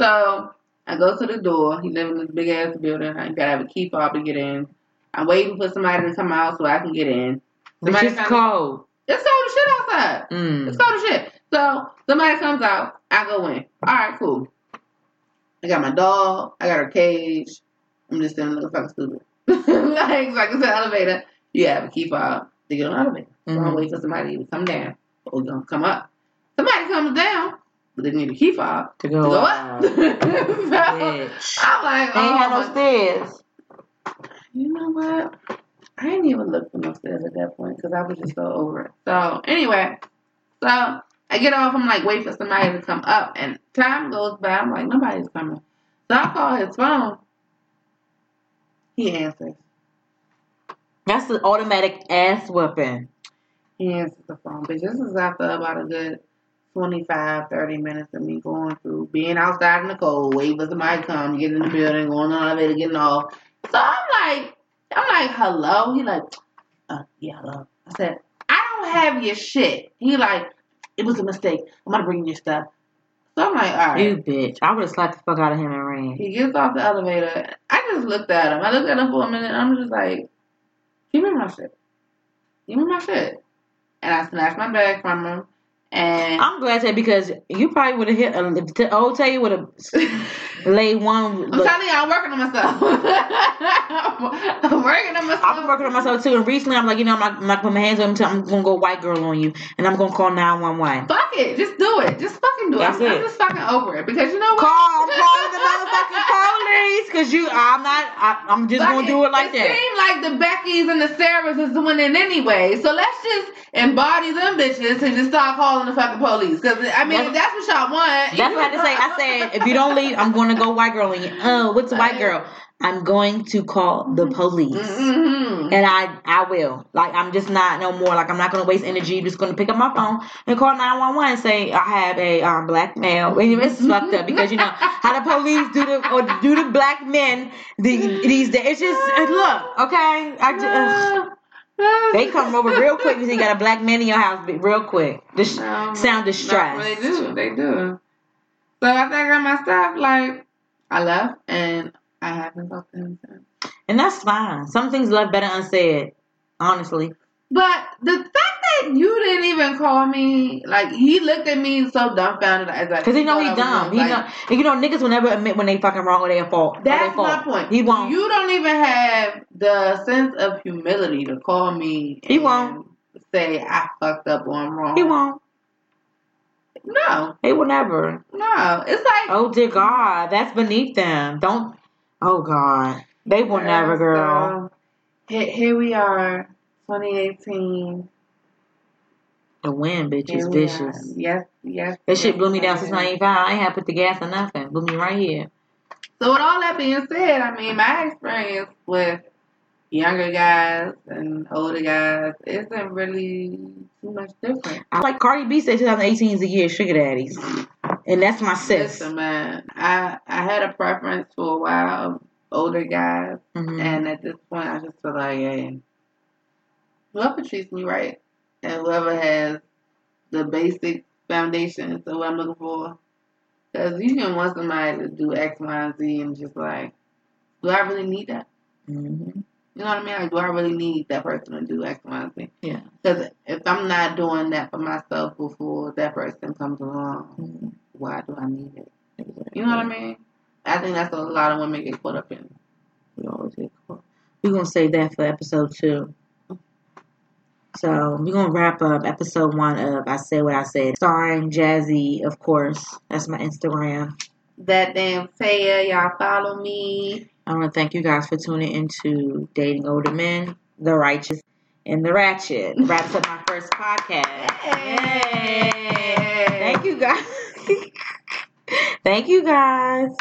Speaker 2: So I go to the door. He live in this big ass building. I gotta have a key fob to get in. I'm waiting for somebody to come out so I can get in.
Speaker 1: It's
Speaker 2: Somebody
Speaker 1: just cold.
Speaker 2: It's cold as shit outside. It's
Speaker 1: Mm.
Speaker 2: cold as shit. So somebody comes out, I go in. All right, cool. I got my dog. I got her cage. I'm just sitting looking fucking stupid. like, so I can say elevator. You have a key fob to get on the elevator. So I'm
Speaker 1: Mhm.
Speaker 2: waiting for somebody to come down or gonna come up. Somebody comes down. but they need a key fob
Speaker 1: To
Speaker 2: to
Speaker 1: go,
Speaker 2: go
Speaker 1: up.
Speaker 2: so,
Speaker 1: Bitch.
Speaker 2: I'm like,
Speaker 1: They ain't
Speaker 2: oh,
Speaker 1: had no stairs.
Speaker 2: you know what? I didn't even look for no stairs at that point because I was just so over it. So anyway, so I get off. I'm like, wait for somebody to come up, and time goes by. I'm like, nobody's coming. So I call his phone. He answers.
Speaker 1: That's the automatic ass whooping.
Speaker 2: He answers the phone. But this is after about a good 25, 30 minutes of me going through being outside in the cold, waiting for somebody to come, get in the building, going on the elevator, getting off. So I'm like, I'm like, hello. He like, uh, yeah, hello. I said, I don't have your shit. He like, it was a mistake. I'm gonna bring your stuff. So I'm like, all right.
Speaker 1: You bitch. I would have slapped the fuck out of him and ran.
Speaker 2: He gets off the elevator. I just looked at him. I looked at him for a minute. I'm just like, give me my shit. Give me my shit. And I snatched my bag from him. And
Speaker 1: I'm glad that because you probably would have hit. Uh, if the old tell you would have laid one.
Speaker 2: I'm telling you, I'm working on myself. I'm working on myself.
Speaker 1: I've been working on myself too, and recently I'm like, you know, I'm not, I'm not gonna put my hands on him I'm gonna go white girl on you, and I'm gonna call 911.
Speaker 2: Fuck it. Just do it. Just fucking do it. I'm, I'm
Speaker 1: it.
Speaker 2: just fucking over it. Because you know what?
Speaker 1: Call, I'm calling the motherfucking police, cause you, I'm not, I, I'm just
Speaker 2: Fuck
Speaker 1: gonna do it like that.
Speaker 2: it
Speaker 1: that.
Speaker 2: seems like the Beckys and the Sarahs is winning anyway. So let's just embody them bitches and just start calling the fucking police. Because, I mean, if that's what y'all want.
Speaker 1: That's what I had to say. I said, if you don't leave, I'm gonna go white girl you. Oh, what's a white girl? I'm going to call the police.
Speaker 2: Mm-hmm.
Speaker 1: And I, I will. Like, I'm just not no more. Like, I'm not gonna waste energy. I'm just gonna pick up my phone and call 911 and say I have a um, black male. And it's fucked up because you know how the police do the or do the black men the, these days. It's just uh, look, okay. I just. they come over real quick because you got a black man in your house, real quick. Just
Speaker 2: No,
Speaker 1: sound
Speaker 2: no,
Speaker 1: distressed.
Speaker 2: they do. They do. So after I got my stuff, like, I left and I haven't talked to him since.
Speaker 1: And that's fine. Some things left better unsaid. Honestly.
Speaker 2: But the fact you didn't even call me, like, he looked at me so dumbfounded as like,
Speaker 1: Cause he know he dumb. He
Speaker 2: like,
Speaker 1: know, and you know niggas will never admit when they fucking wrong or they fault.
Speaker 2: That's my point.
Speaker 1: He won't.
Speaker 2: You don't even have the sense of humility to call me.
Speaker 1: He
Speaker 2: and
Speaker 1: won't.
Speaker 2: Say I fucked up or I'm wrong.
Speaker 1: He won't.
Speaker 2: No,
Speaker 1: He will never.
Speaker 2: no. It's like
Speaker 1: Oh dear God, that's beneath them. Don't. Oh God, they will never, girl.
Speaker 2: So, here, here we are, 2018.
Speaker 1: The wind, bitch, is vicious.
Speaker 2: Yes, yes.
Speaker 1: That shit
Speaker 2: yes,
Speaker 1: blew me down
Speaker 2: yes.
Speaker 1: since '95. I ain't had to put the gas or nothing. Blew me right here.
Speaker 2: So with all that being said, I mean, my experience with younger guys and older guys isn't really too much different.
Speaker 1: I like Cardi B said 2018 is the year of sugar daddies, and that's my sis.
Speaker 2: Listen, man, I I had a preference for a while of older guys,
Speaker 1: Mhm.
Speaker 2: and at this point, I just feel like, hey, whoever treats me right, and whoever has the basic foundation to what I'm looking for, because you can want somebody to do X, Y, and Z, and just like, do I really need that?
Speaker 1: Mhm.
Speaker 2: You know what I mean? Like, do I really need that person to do X, Y, and Z?
Speaker 1: Yeah.
Speaker 2: Because if I'm not doing that for myself before that person comes along,
Speaker 1: Mhm.
Speaker 2: why do I need it? You know what I mean? I think that's what a lot of women get caught up in.
Speaker 1: We always get caught. We're gonna save that for episode two. So we're gonna wrap up episode one of I Said What I Said, starring Jazzy, of course. That's my Instagram.
Speaker 2: That damn Teya, y'all follow me.
Speaker 1: I want to thank you guys for tuning into Dating Older Men, The Righteous, and The Ratchet. Wraps up my first podcast. Thank you guys. thank you guys.